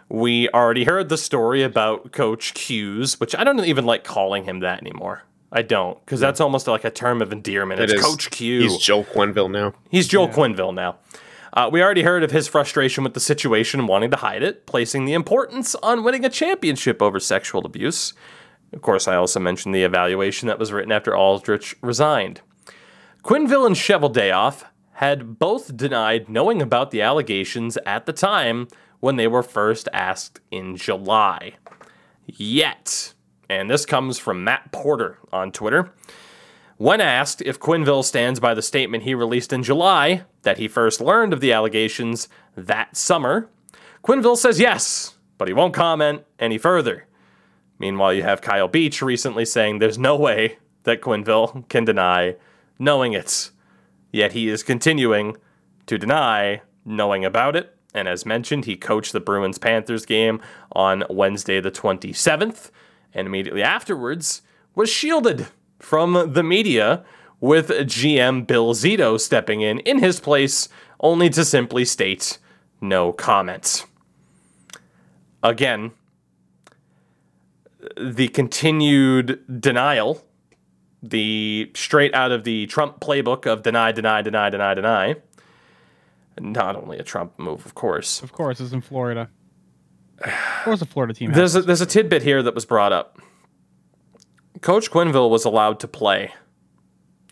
We already heard the story about Coach Q's, which I don't even like calling him that anymore. I don't, because that's almost like a term of endearment. it It's is- Coach Q. He's Joe Quenneville now. He's Joel Quenneville now. Uh, we already heard of his frustration with the situation and wanting to hide it, placing the importance on winning a championship over sexual abuse. Of course, I also mentioned the evaluation that was written after Aldrich resigned. Quenneville and Cheveldayoff had both denied knowing about the allegations at the time when they were first asked in July. Yet, And this comes from Matt Porter on Twitter. When asked if Quenneville stands by the statement he released in July that he first learned of the allegations that summer, Quenneville says yes, but he won't comment any further. Meanwhile, you have Kyle Beach recently saying there's no way that Quenneville can deny knowing it. Yet he is continuing to deny knowing about it. And as mentioned, he coached the Bruins Panthers game on Wednesday, the 27th, and immediately afterwards was shielded from the media with GM Bill Zito stepping in in his place only to simply state no comments. Again, the continued denial, the straight out of the Trump playbook of deny, deny, deny, deny, deny. Not only a Trump move, of course. Of course, it's in Florida. Of course, the Florida team. There's a, there's a tidbit here that was brought up. Coach Quenneville was allowed to play,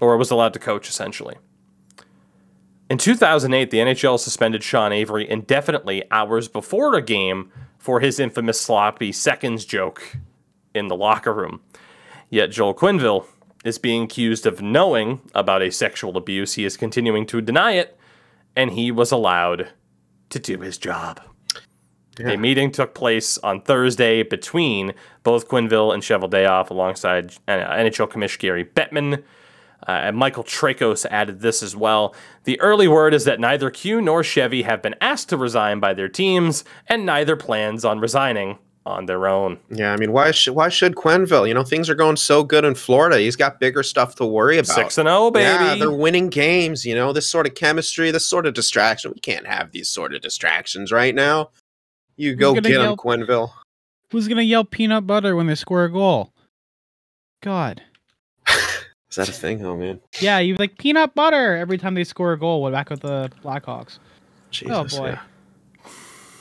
or was allowed to coach, essentially. In 2008, the NHL suspended Sean Avery indefinitely hours before a game for his infamous sloppy seconds joke in the locker room. Yet Joel Quenneville is being accused of knowing about a sexual abuse. He is continuing to deny it, and he was allowed to do his job. A meeting took place on Thursday between both Quenneville and Cheval Cheveldayoff alongside uh, NHL Commissioner Gary Bettman. Uh, and Michael Traikos added this as well. The early word is that neither Q nor Chevy have been asked to resign by their teams, and neither plans on resigning on their own. Yeah, I mean, why should why should Quenneville? You know, things are going so good in Florida. He's got bigger stuff to worry about. Six and zero, baby. Yeah, they're winning games. You know, this sort of chemistry, this sort of distraction. We can't have these sort of distractions right now. You go gonna get him, yell- Quenneville. Who's gonna yell peanut butter when they score a goal? God. Is that a thing? Oh man, Yeah, you like peanut butter every time they score a goal. Back with the Blackhawks. Oh, Jesus. boy. yeah.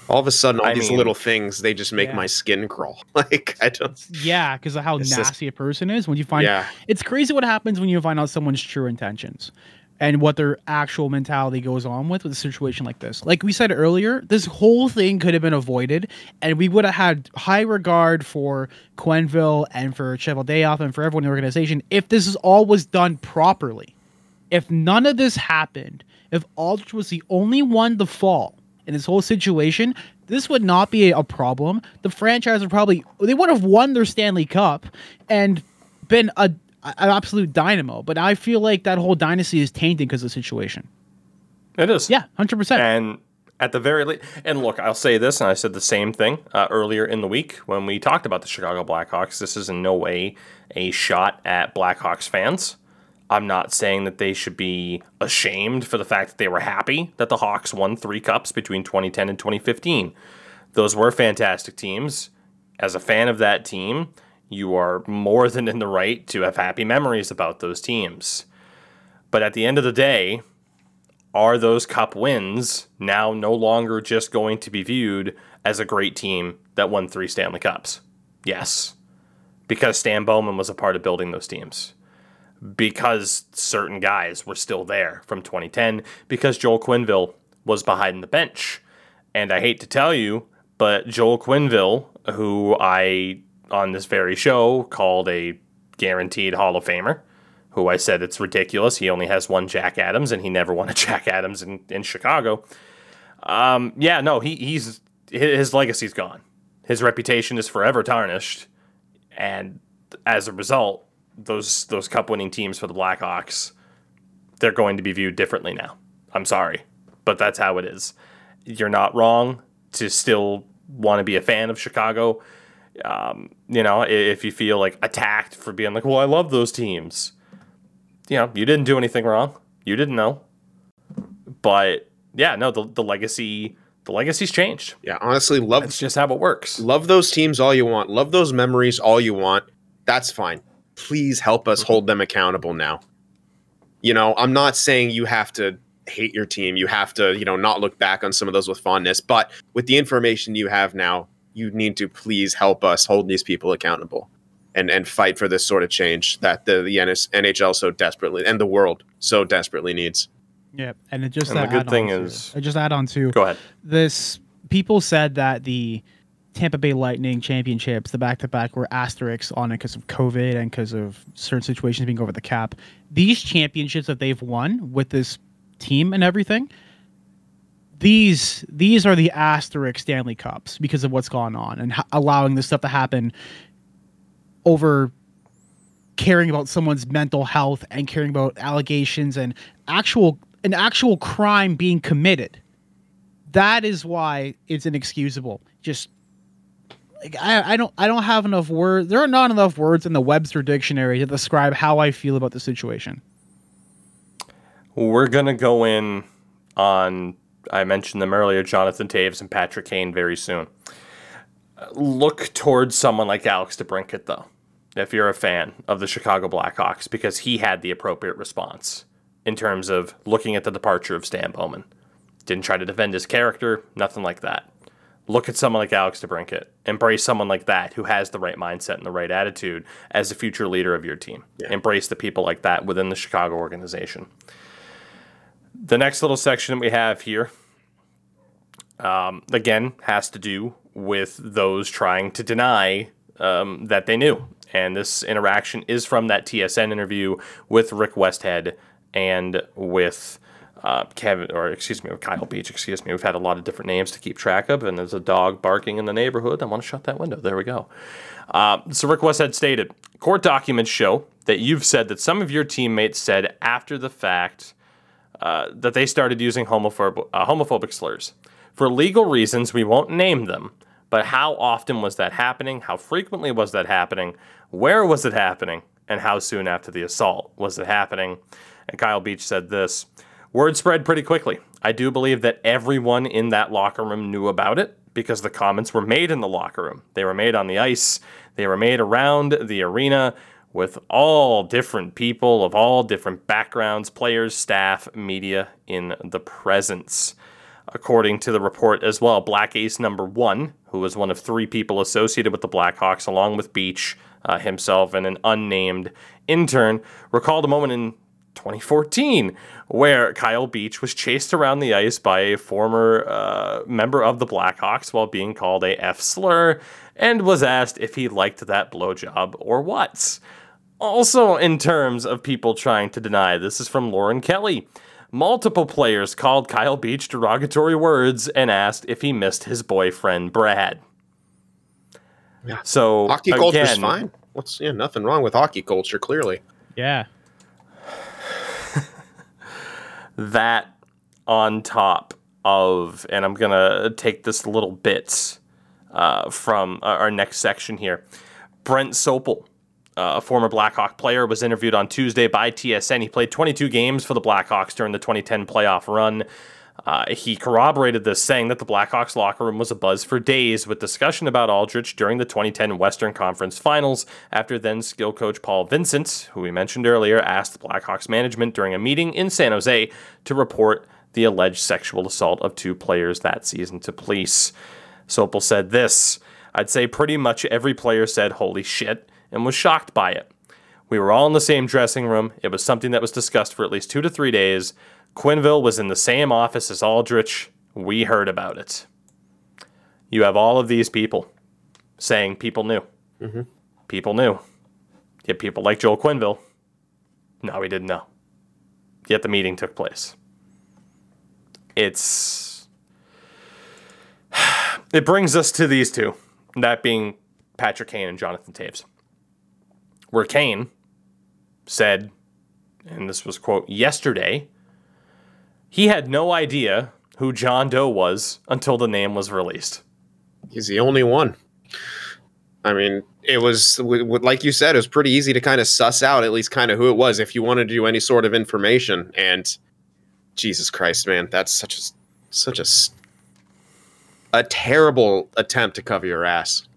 All of a sudden, all I these mean- little things they just make Yeah. my skin crawl. Like I don't. Yeah, because of how It's just- nasty a person is. When you find Yeah, it's crazy what happens when you find out someone's true intentions and what their actual mentality goes on with with a situation like this. Like we said earlier, this whole thing could have been avoided, and we would have had high regard for Quenneville and for Cheveldayoff and for everyone in the organization if this is all was done properly. If none of this happened, if Aldrich was the only one to fall in this whole situation, this would not be a problem. The franchise would probably they would have won their Stanley Cup and been a an absolute dynamo. But I feel like that whole dynasty is tainted because of the situation. It is. Yeah, hundred percent. And at the very least, and look, I'll say this, and I said the same thing uh, earlier in the week when we talked about the Chicago Blackhawks. This is in no way a shot at Blackhawks fans. I'm not saying that they should be ashamed for the fact that they were happy that the Hawks won three cups between 2010 and 2015. Those were fantastic teams. As a fan of that team, you are more than in the right to have happy memories about those teams. But at the end of the day, are those cup wins now no longer just going to be viewed as a great team that won three Stanley Cups? Yes. Because Stan Bowman was a part of building those teams. Because certain guys were still there from 2010. Because Joel Quenneville was behind the bench. And I hate to tell you, but Joel Quenneville, who I, on this very show, called a guaranteed Hall of Famer, who I said it's ridiculous. He only has one Jack Adams, and he never won a Jack Adams in, in Chicago. Um, yeah, no, he, he's his legacy's gone. His reputation is forever tarnished, and as a result, those those cup winning teams for the Blackhawks, they're going to be viewed differently now. I'm sorry, but that's how it is. You're not wrong to still want to be a fan of Chicago. Um, you know, if you feel like attacked for being like, well, I love those teams you know, you didn't do anything wrong. You didn't know. But yeah, no, the the legacy the legacy's changed. yeah. Honestly, love That's just how it works. love those teams all you want. Love those memories all you want. That's fine. Please help us hold them accountable now. You know, I'm not saying you have to hate your team. You have to, you know, not look back on some of those with fondness. But with the information you have now, you need to please help us hold these people accountable and and fight for this sort of change that the, the NS NHL so desperately and the world so desperately needs. Yeah, and it just And the good thing on to- is- I just add on to Go ahead. this. People said that the Tampa Bay Lightning championships, the back to back were asterisks on it because of COVID and because of certain situations being over the cap. These championships that they've won with this team and everything, these these are the asterisk Stanley Cups because of what's gone on and h- allowing this stuff to happen over caring about someone's mental health and caring about allegations and actual an actual crime being committed. That is why it's inexcusable. Just like, I, I don't I don't have enough words. There are not enough words in the Webster dictionary to describe how I feel about the situation. We're gonna go in on I mentioned them earlier, Jonathan Toews and Patrick Kane very soon. Look towards someone like Alex DeBrincat though, if you're a fan of the Chicago Blackhawks, because he had the appropriate response in terms of looking at the departure of Stan Bowman. Didn't try to defend his character, nothing like that. Look at someone like Alex DeBrincat. Embrace someone like that who has the right mindset and the right attitude as a future leader of your team. Embrace the people like that within the Chicago organization. The next little section that we have here, um, again, has to do with those trying to deny um, that they knew. And this interaction is from that TSN interview with Rick Westhead and with uh, Kevin, or excuse me, with Kyle Beach. Excuse me. We've had a lot of different names to keep track of, and there's a dog barking in the neighborhood. I want to shut that window. There we go. Uh, so Rick Westhead stated, court documents show that you've said that some of your teammates said after the fact uh, that they started using homophob- uh, homophobic slurs. For legal reasons, we won't name them, but how often was that happening? How frequently was that happening? Where was it happening? And how soon after the assault was it happening? And Kyle Beach said this Word spread pretty quickly. I do believe that everyone in that locker room knew about it because the comments were made in the locker room. They were made on the ice, they were made around the arena with all different people of all different backgrounds, players, staff, media in the presence. According to the report as well, Black Ace number one, who was one of three people associated with the Blackhawks, along with Beach uh, himself and an unnamed intern, recalled a moment in 2014 where Kyle Beach was chased around the ice by a former uh, member of the Blackhawks while being called a F slur and was asked if he liked that blowjob or what. Also, in terms of people trying to deny, this is from Lauren Kelly. Multiple players called Kyle Beach derogatory words and asked if he missed his boyfriend Brad. Yeah. So Hockey culture's again, fine. What's yeah, nothing wrong with hockey culture, clearly. Yeah. that on top of, and I'm gonna take this little bit uh, from our next section here. Brent Sopel, uh, a former Blackhawk player, was interviewed on Tuesday by TSN. He played 22 games for the Blackhawks during the 2010 playoff run. Uh, he corroborated this, saying that the Blackhawks locker room was abuzz for days with discussion about Aldrich during the 2010 Western Conference Finals. After then skill coach Paul Vincent, who we mentioned earlier, asked the Blackhawks management during a meeting in San Jose to report the alleged sexual assault of two players that season to police. Sopel said this I'd say pretty much every player said, holy shit, and was shocked by it. We were all in the same dressing room. It was something that was discussed for at least two to three days. Quenneville was in the same office as Aldrich. We heard about it. You have all of these people saying people knew. Mm-hmm. People knew. Yet people like Joel Quenneville, no, he didn't know. Yet the meeting took place. It's. It brings us to these two, that being Patrick Kane and Jonathan Toews. Where Kane said, and this was quote, yesterday, he had no idea who John Doe was until the name was released. He's the only one. I mean, it was like you said, it was pretty easy to kind of suss out at least kind of who it was if you wanted to do any sort of information. And Jesus Christ, man, that's such a such a a terrible attempt to cover your ass.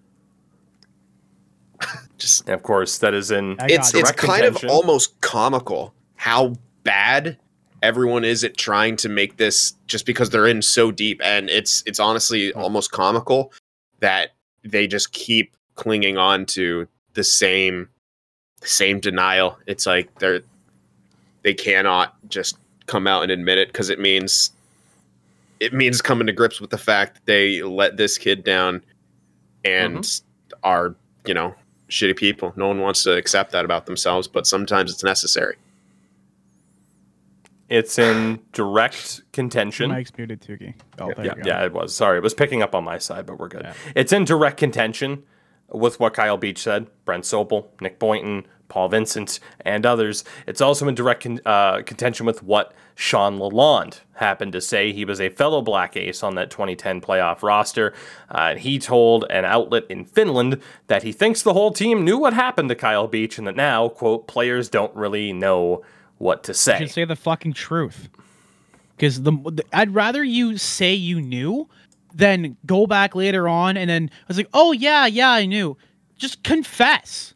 Just And of course, that is in I it's kind contention. of almost comical how bad everyone is at trying to make this just because they're in so deep. And it's it's honestly hmm. almost comical that they just keep clinging on to the same same denial. It's like they're they cannot just come out and admit it because it means it means coming to grips with the fact that they let this kid down and mm-hmm. are you know shitty people. No one wants to accept that about themselves, but sometimes it's necessary. It's in direct contention. Mike's muted Tuki. Oh, there yeah, you go. yeah, it was. Sorry, it was picking up on my side, but we're good. Yeah. It's in direct contention with what Kyle Beach said, Brent Sopel, Nick Boynton, Paul Vincent, and others. It's also in direct con- uh, contention with what Shawn Lalonde happened to say. He was a fellow Black Ace on that 2010 playoff roster. Uh, he told an outlet in Finland that he thinks the whole team knew what happened to Kyle Beach and that now, quote, players don't really know what to You say. should say the fucking truth. Because the, the I'd rather you say you knew than go back later on and then I was like, oh yeah, yeah, I knew. Just confess.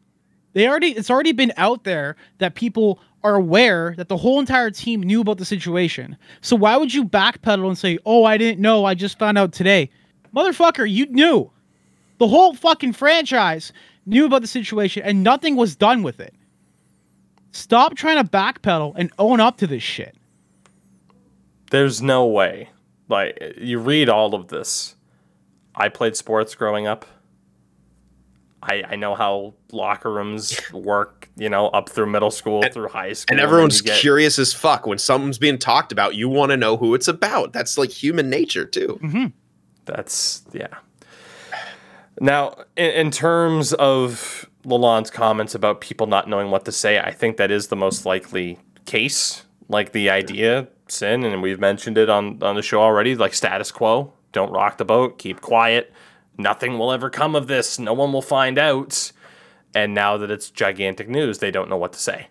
They already it's already been out there that people are aware that the whole entire team knew about the situation. So why would you backpedal and say, "Oh, I didn't know. I just found out today." Motherfucker, you knew. The whole fucking franchise knew about the situation and nothing was done with it. Stop trying to backpedal and own up to this shit. There's no way. Like you read all of this. I played sports growing up. I I know how locker rooms work, you know, up through middle school, through high school. And everyone's you get- curious as fuck when something's being talked about. You want to know who it's about. That's like human nature too. Mm-hmm. That's yeah. Now, in, in terms of Lalonde's comments about people not knowing what to say, I think that is the most likely case. Like the idea, sin, and we've mentioned it on on the show already. Like status quo, don't rock the boat, keep quiet. Nothing will ever come of this. No one will find out. And now that it's gigantic news, they don't know what to say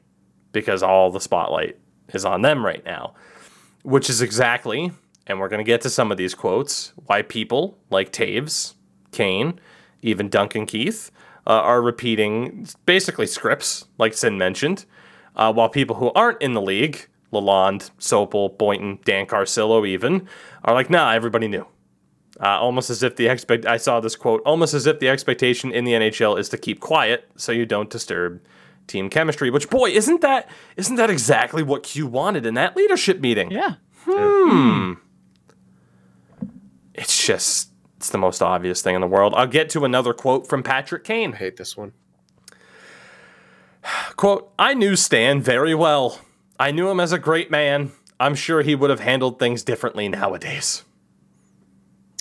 because all the spotlight is on them right now which is exactly, and we're going to get to some of these quotes, why people like Toews, Kane, even Duncan Keith uh, are repeating basically scripts, like Sin mentioned, uh, while people who aren't in the league, Lalonde, Sopel, Boynton, Dan Carcillo, even, are like, nah, everybody knew. Uh, almost as if the expect I saw this quote almost as if the expectation in the NHL is to keep quiet so you don't disturb team chemistry. Which boy, isn't that isn't that exactly what Q wanted in that leadership meeting? Yeah. Hmm. It's just it's the most obvious thing in the world. I'll get to another quote from Patrick Kane. I hate this one. Quote, I knew Stan very well. I knew him as a great man. I'm sure he would have handled things differently nowadays.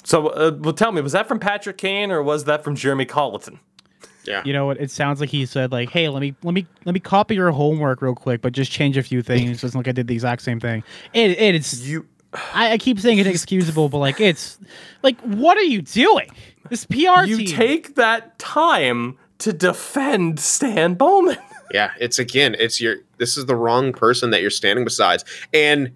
So, uh, well, tell me, was that from Patrick Kane or was that from Jeremy Colliton? Yeah. You know what? It sounds like he said like, "Hey, let me let me let me copy your homework real quick, but just change a few things." Doesn't like I did the exact same thing. It, it it's You, I, I keep saying it's excusable, but like it's like what are you doing? This PR you team. take that time to defend Stan Bowman. Yeah, it's again, it's your this is the wrong person that you're standing beside. And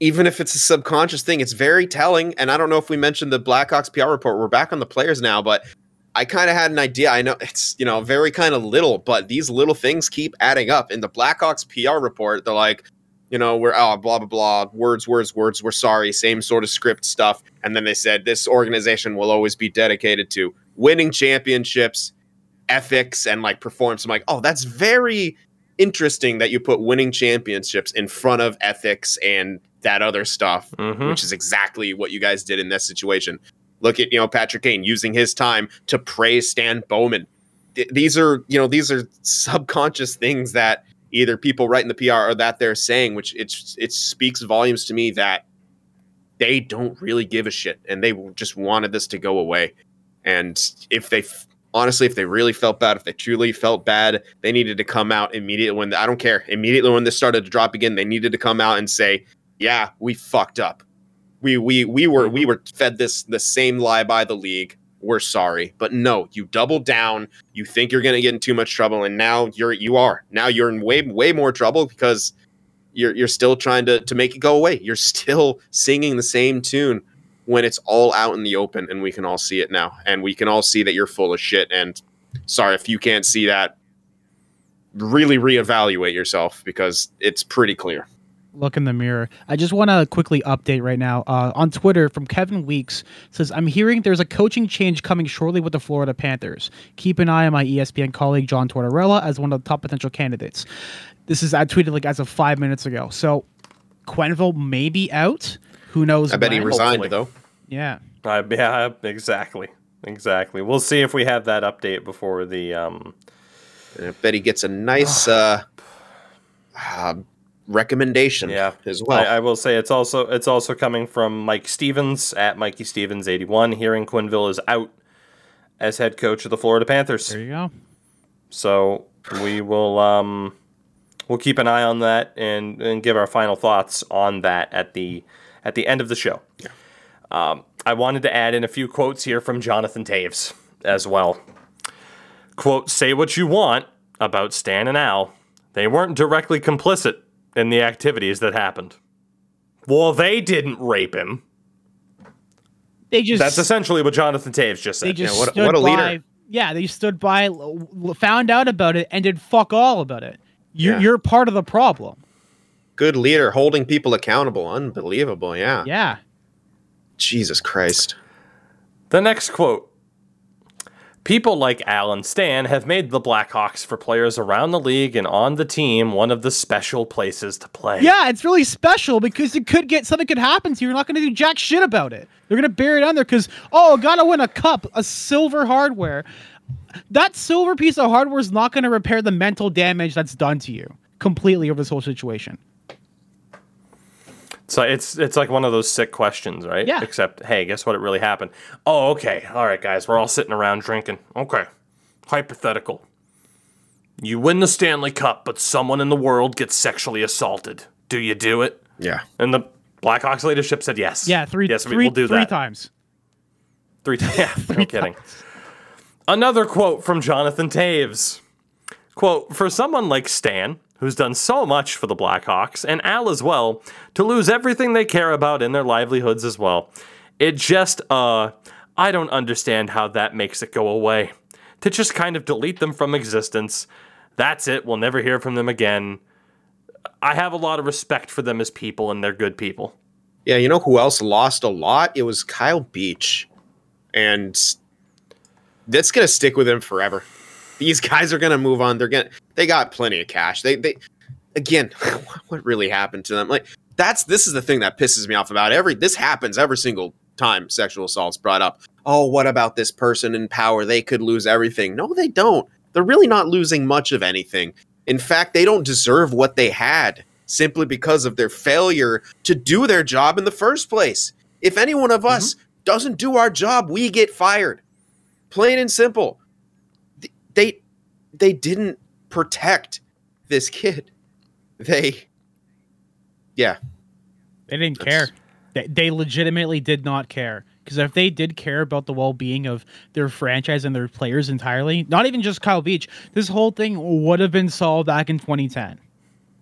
even if it's a subconscious thing, it's very telling. And I don't know if we mentioned the Blackhawks PR report. We're back on the players now, but I kind of had an idea. I know it's, you know, very kind of little, but these little things keep adding up. In the Blackhawks PR report, they're like, you know, we're oh blah blah blah, words, words, words, we're sorry, same sort of script stuff. And then they said this organization will always be dedicated to winning championships, ethics, and like performance. I'm like, oh, that's very interesting that you put winning championships in front of ethics and that other stuff, Mhm. which is exactly what you guys did in this situation. Look at you know Patrick Kane using his time to praise Stan Bowman. Th- these are you know these are subconscious things that either people writing the PR or that they're saying, which it's it speaks volumes to me that they don't really give a shit and they just wanted this to go away. And if they f- honestly, if they really felt bad, if they truly felt bad, they needed to come out immediately when I don't care. Immediately when this started to drop again, they needed to come out and say, "Yeah, we fucked up. We we we were we mm-hmm. were fed this the same lie by the league. We're sorry." But no, you double down. You think you're going to get in too much trouble and now you're you are. Now you're in way way more trouble because you're you're still trying to to make it go away. You're still singing the same tune when it's all out in the open and we can all see it now and we can all see that you're full of shit and sorry if you can't see that really reevaluate yourself because it's pretty clear look in the mirror. I just want to quickly update right now uh, on Twitter from Kevin Weeks says I'm hearing there's a coaching change coming shortly with the Florida Panthers. Keep an eye on my ESPN colleague John Tortorella as one of the top potential candidates. This is I tweeted like as of five minutes ago. So Quenneville may be out. Who knows? i bet he resigned Hopefully. though Yeah. Uh, yeah, exactly. exactly. We'll see if we have that update before the um, I bet he gets a nice uh, uh, recommendation Yeah. as well. I, I will say it's also it's also coming from Mike Stevens at Mikey Stevens eighty one. Hearing Quenneville is out as head coach of the Florida Panthers, There you go. so we will um, we'll keep an eye on that and, and give our final thoughts on that at the at the end of the show. Um, I wanted to add in a few quotes here from Jonathan Toews as well. Quote: "Say what you want about Stan and Al, they weren't directly complicit in the activities that happened." Well, they didn't rape him. They just That's essentially what Jonathan Toews just said. they said. just what a- stood what a leader. by. Yeah, they stood by, l- l- found out about it, and did fuck all about it. You're Yeah. you're part of the problem. Good leader, holding people accountable. Unbelievable. Yeah. Yeah. Jesus Christ. The next quote People like Alan Stan have made the Blackhawks for players around the league and on the team one of the special places to play. Yeah, it's really special because it could get something could happen to you. You're not going to do jack shit about it. They're going to bury it under because oh, gotta win a cup, a silver hardware. That silver piece of hardware is not going to repair the mental damage that's done to you completely over this whole situation. So it's it's like one of those sick questions, right? Yeah. Except, hey, guess what? It really happened. Oh, okay. All right, guys. We're all sitting around drinking. Okay. Hypothetical. You win the Stanley Cup, but someone in the world gets sexually assaulted. Do you do it? Yeah. And the Blackhawks leadership said yes. Yeah, three, Yes, we will do three that. times. Three times. Yeah, no kidding. Another quote from Jonathan Toews. Quote, for someone like Stan, who's done so much for the Blackhawks, and Al as well, to lose everything they care about in their livelihoods as well, it just, uh, I don't understand how that makes it go away. To just kind of delete them from existence. That's it. We'll never hear from them again. I have a lot of respect for them as people, and they're good people. Yeah, you know who else lost a lot? It was Kyle Beach. And that's gonna stick with him forever. These guys are gonna move on. They're gonna they got plenty of cash. They they again, what really happened to them? Like that's this is the thing that pisses me off about every this happens every single time sexual assault's brought up. Oh, what about this person in power? They could lose everything. No, they don't. They're really not losing much of anything. In fact, they don't deserve what they had simply because of their failure to do their job in the first place. If any one of mm-hmm. us doesn't do our job, we get fired. Plain and simple. Th- They they didn't protect this kid. They Yeah. They didn't That's- care. They, they legitimately did not care. Because if they did care about the well being of their franchise and their players entirely, not even just Kyle Beach, this whole thing would have been solved back in 2010.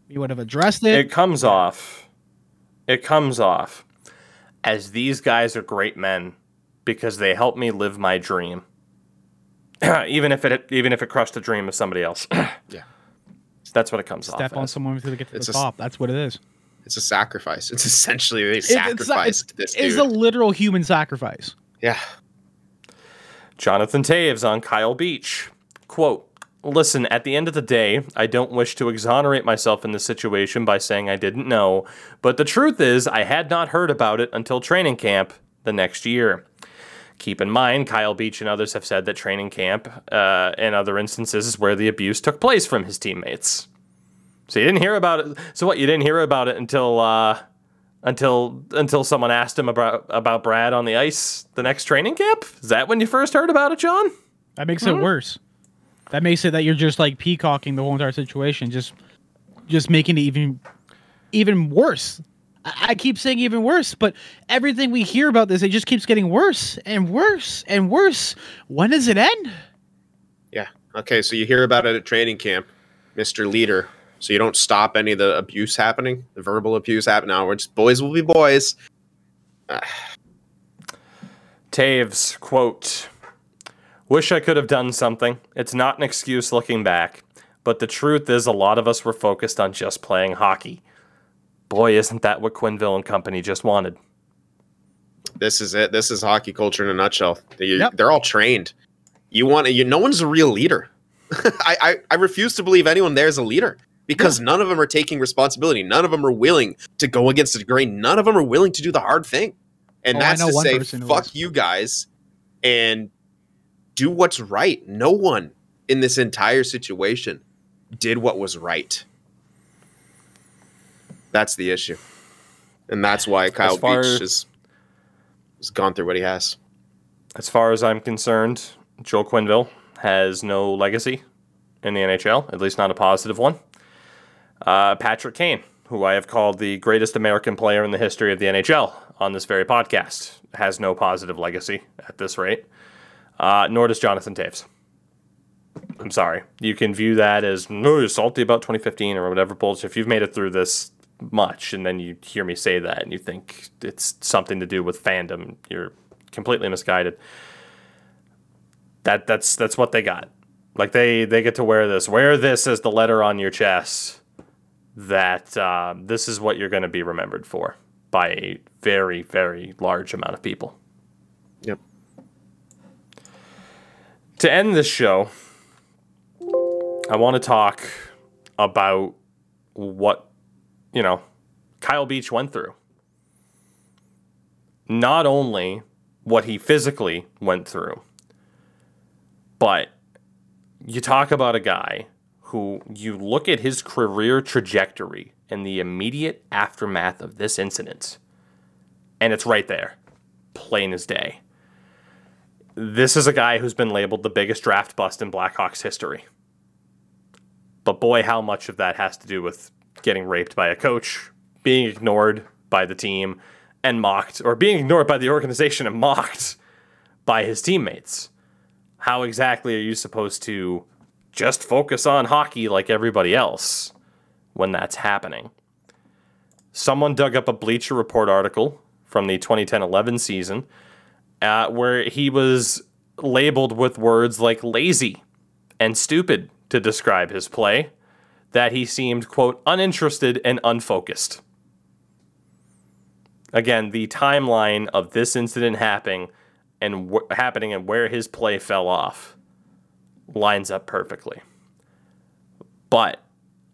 We would have addressed it. it comes off it comes off as these guys are great men because they help me live my dream even if it even if it crushed the dream of somebody else Yeah. that's what it comes off Step on as. someone to get to It's the a s- top. That's what it is. It's a sacrifice. It's essentially they It- it's, sacrificed it's, this it's dude. a literal human sacrifice. yeah. jonathan toews on kyle beach quote listen at the end of the day i don't wish to exonerate myself in this situation by saying i didn't know but the truth is i had not heard about it until training camp the next year Keep in mind, Kyle Beach and others have said that training camp uh, and other instances is where the abuse took place from his teammates. So you didn't hear about it. So what? You didn't hear about it until uh, until until someone asked him about about Brad on the ice the next training camp. Is that when you first heard about it, John? That makes it worse. That makes it that you're just like peacocking the whole entire situation, just just making it even even worse. I, I keep saying even worse, but everything we hear about this, it just keeps getting worse and worse and worse. When does it end? Yeah. Okay, so you hear about it at training camp, Mr. Leader. So you don't stop any of the abuse happening, the verbal abuse happening. Now we're just boys will be boys. Toews, quote, Wish I could have done something. It's not an excuse looking back, but the truth is a lot of us were focused on just playing hockey. Boy, isn't that what Quenneville and company just wanted. This is it. This is hockey culture in a nutshell. They, Yep. They're all trained. You want you no one's a real leader. I, I I refuse to believe anyone there is a leader because none of them are taking responsibility. None of them are willing to go against the grain. None of them are willing to do the hard thing. And Oh, that's know to say, fuck you guys, and do what's right. No one in this entire situation did what was right. That's the issue. And that's why Kyle far- Beach has, has gone through what he has. As far as I'm concerned, Joel Quenneville has no legacy in the NHL, at least not a positive one. Uh, Patrick Kane, who I have called the greatest American player in the history of the NHL on this very podcast, has no positive legacy at this rate. Uh, nor does Jonathan Toews. I'm sorry. You can view that as no, you're salty about 2015 or whatever bullshit. If you've made it through this much and then you hear me say that and you think it's something to do with fandom, you're completely misguided. That that's that's what they got. Like they they get to wear this. Wear this as the letter on your chest. That uh, this is what you're going to be remembered for by a very very large amount of people. Yep. To end this show, I want to talk about what you know Kyle Beach went through. Not only what he physically went through, but you talk about a guy who you look at his career trajectory and the immediate aftermath of this incident, and it's right there, plain as day. This is a guy who's been labeled the biggest draft bust in Blackhawks history. But boy, how much of that has to do with getting raped by a coach, being ignored by the team, and mocked, or being ignored by the organization and mocked by his teammates. How exactly are you supposed to just focus on hockey like everybody else when that's happening? Someone dug up a Bleacher Report article from the 2010 11 season uh, where he was labeled with words like lazy and stupid to describe his play, that he seemed, quote, uninterested and unfocused. Again, the timeline of this incident happening and wh- happening and where his play fell off lines up perfectly. But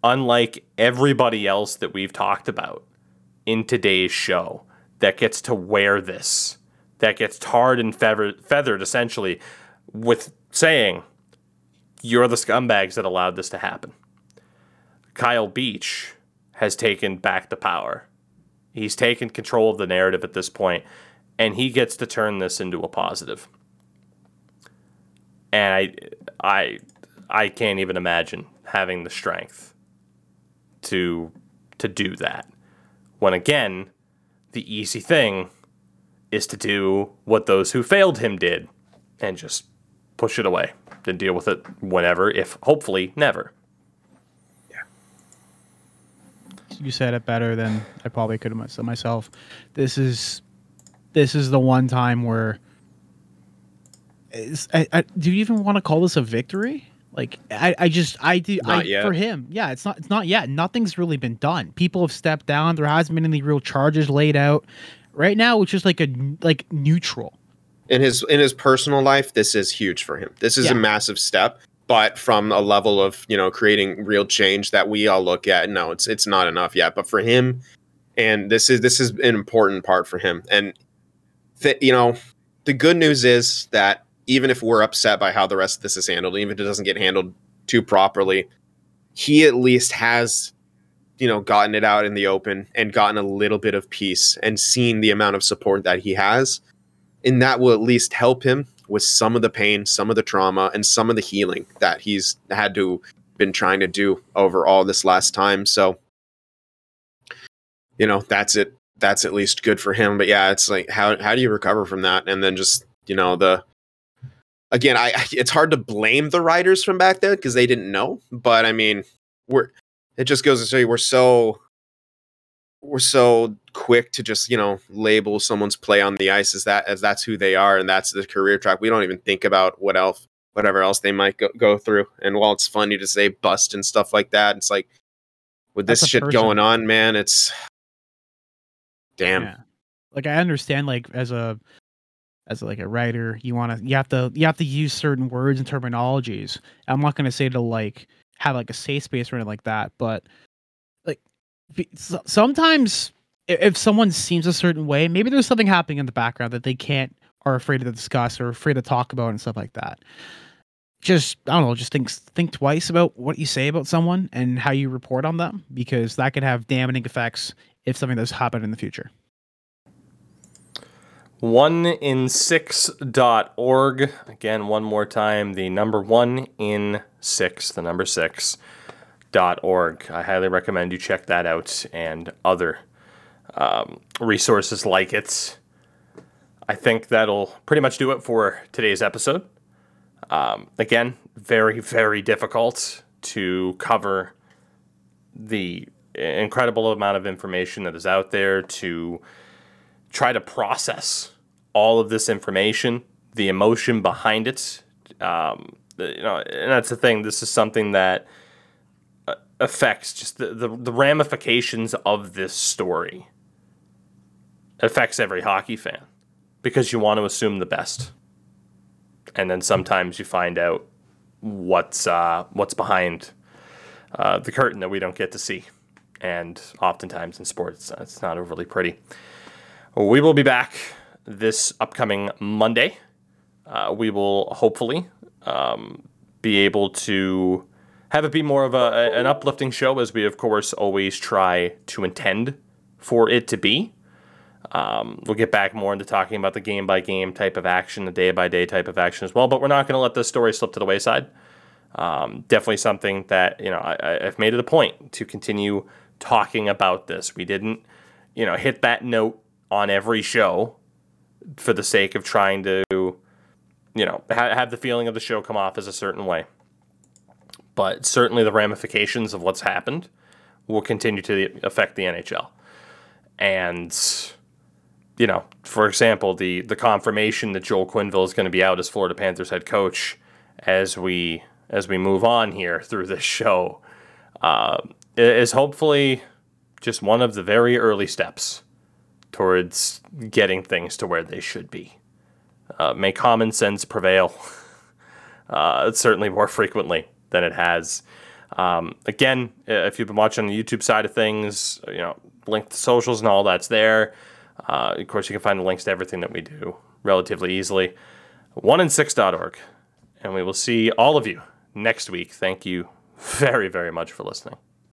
unlike everybody else that we've talked about in today's show that gets to wear this, that gets tarred and feathered, feathered essentially with saying, you're the scumbags that allowed this to happen. Kyle Beach has taken back the power. He's taken control of the narrative at this point, and he gets to turn this into a positive. And I, I, I can't even imagine having the strength to to do that. When again, the easy thing is to do what those who failed him did, and just push it away and deal with it whenever, if hopefully never. You said it better than I probably could have said myself. This is this is the one time where is, I, I, do you even want to call this a victory? Like I, I just I do I yet. for him. Yeah, it's not it's not yet. Nothing's really been done. People have stepped down. There hasn't been any real charges laid out. Right now, it's just like a like neutral. in his in his personal life this is huge for him this is Yeah. a massive step but from a level of you know creating real change that we all look at no it's it's not enough yet. But for him and this is this is an important part for him. And th- you know the good news is that even if we're upset by how the rest of this is handled even if it doesn't get handled too properly he at least has you know gotten it out in the open and gotten a little bit of peace and seen the amount of support that he has. And that will at least help him with some of the pain, some of the trauma, and some of the healing that he's had to been trying to do over all this last time. So, you know, that's it. That's at least good for him. But yeah, it's like how how do you recover from that? And then just you know the again, I it's hard to blame the writers from back then because they didn't know. But I mean, we're it just goes to you we're so we're so quick to just you know label someone's play on the ice as that as that's who they are and that's the career track we don't even think about what else whatever else they might go, go through and while it's funny to say bust and stuff like that it's like with That's this shit person. going on man it's damn Yeah. Like I understand like as a as like a writer, you want to you have to you have to use certain words and terminologies. I'm not going to say to like have like a safe space or anything like that, but like be- so- sometimes if someone seems a certain way, maybe there's something happening in the background that they can't are afraid to discuss or afraid to talk about and stuff like that. Just I don't know, just think think twice about what you say about someone and how you report on them because that could have damaging effects if something does happen in the future. One in six dot org. Again, one more time, the number one in six, the number six org. I highly recommend you check that out and other um, resources like it. I think that'll pretty much do it for today's episode. Um, again, very, very difficult to cover the incredible amount of information that is out there to try to process all of this information, the emotion behind it. Um, you know, and that's the thing. This is something that affects just the, the, the ramifications of this story. Affects every hockey fan because you want to assume the best, and then sometimes you find out what's uh, what's behind uh, the curtain that we don't get to see, and oftentimes in sports, it's not overly pretty. We will be back this upcoming Monday. Uh, we will hopefully um, be able to have it be more of a, an uplifting show, as we, of course, always try to intend for it to be. Um, we'll get back more into talking about the game by game type of action, the day by day type of action as well, but we're not going to let the story slip to the wayside. Um, definitely something that you know I, I've made it a point to continue talking about this. We didn't, you know, hit that note on every show for the sake of trying to, you know, ha- have the feeling of the show come off as a certain way. But certainly the ramifications of what's happened will continue to affect the NHL. And, you know, for example, the, the confirmation that Joel Quenneville is going to be out as Florida Panthers head coach as we as we move on here through this show uh, is hopefully just one of the very early steps towards getting things to where they should be. Uh, may common sense prevail uh, certainly more frequently than it has. Um, again, if you've been watching the YouTube side of things, you know, link to socials and all that's there. Uh, of course, you can find the links to everything that we do relatively easily. One in six.org. And we will see all of you next week. Thank you very, very much for listening.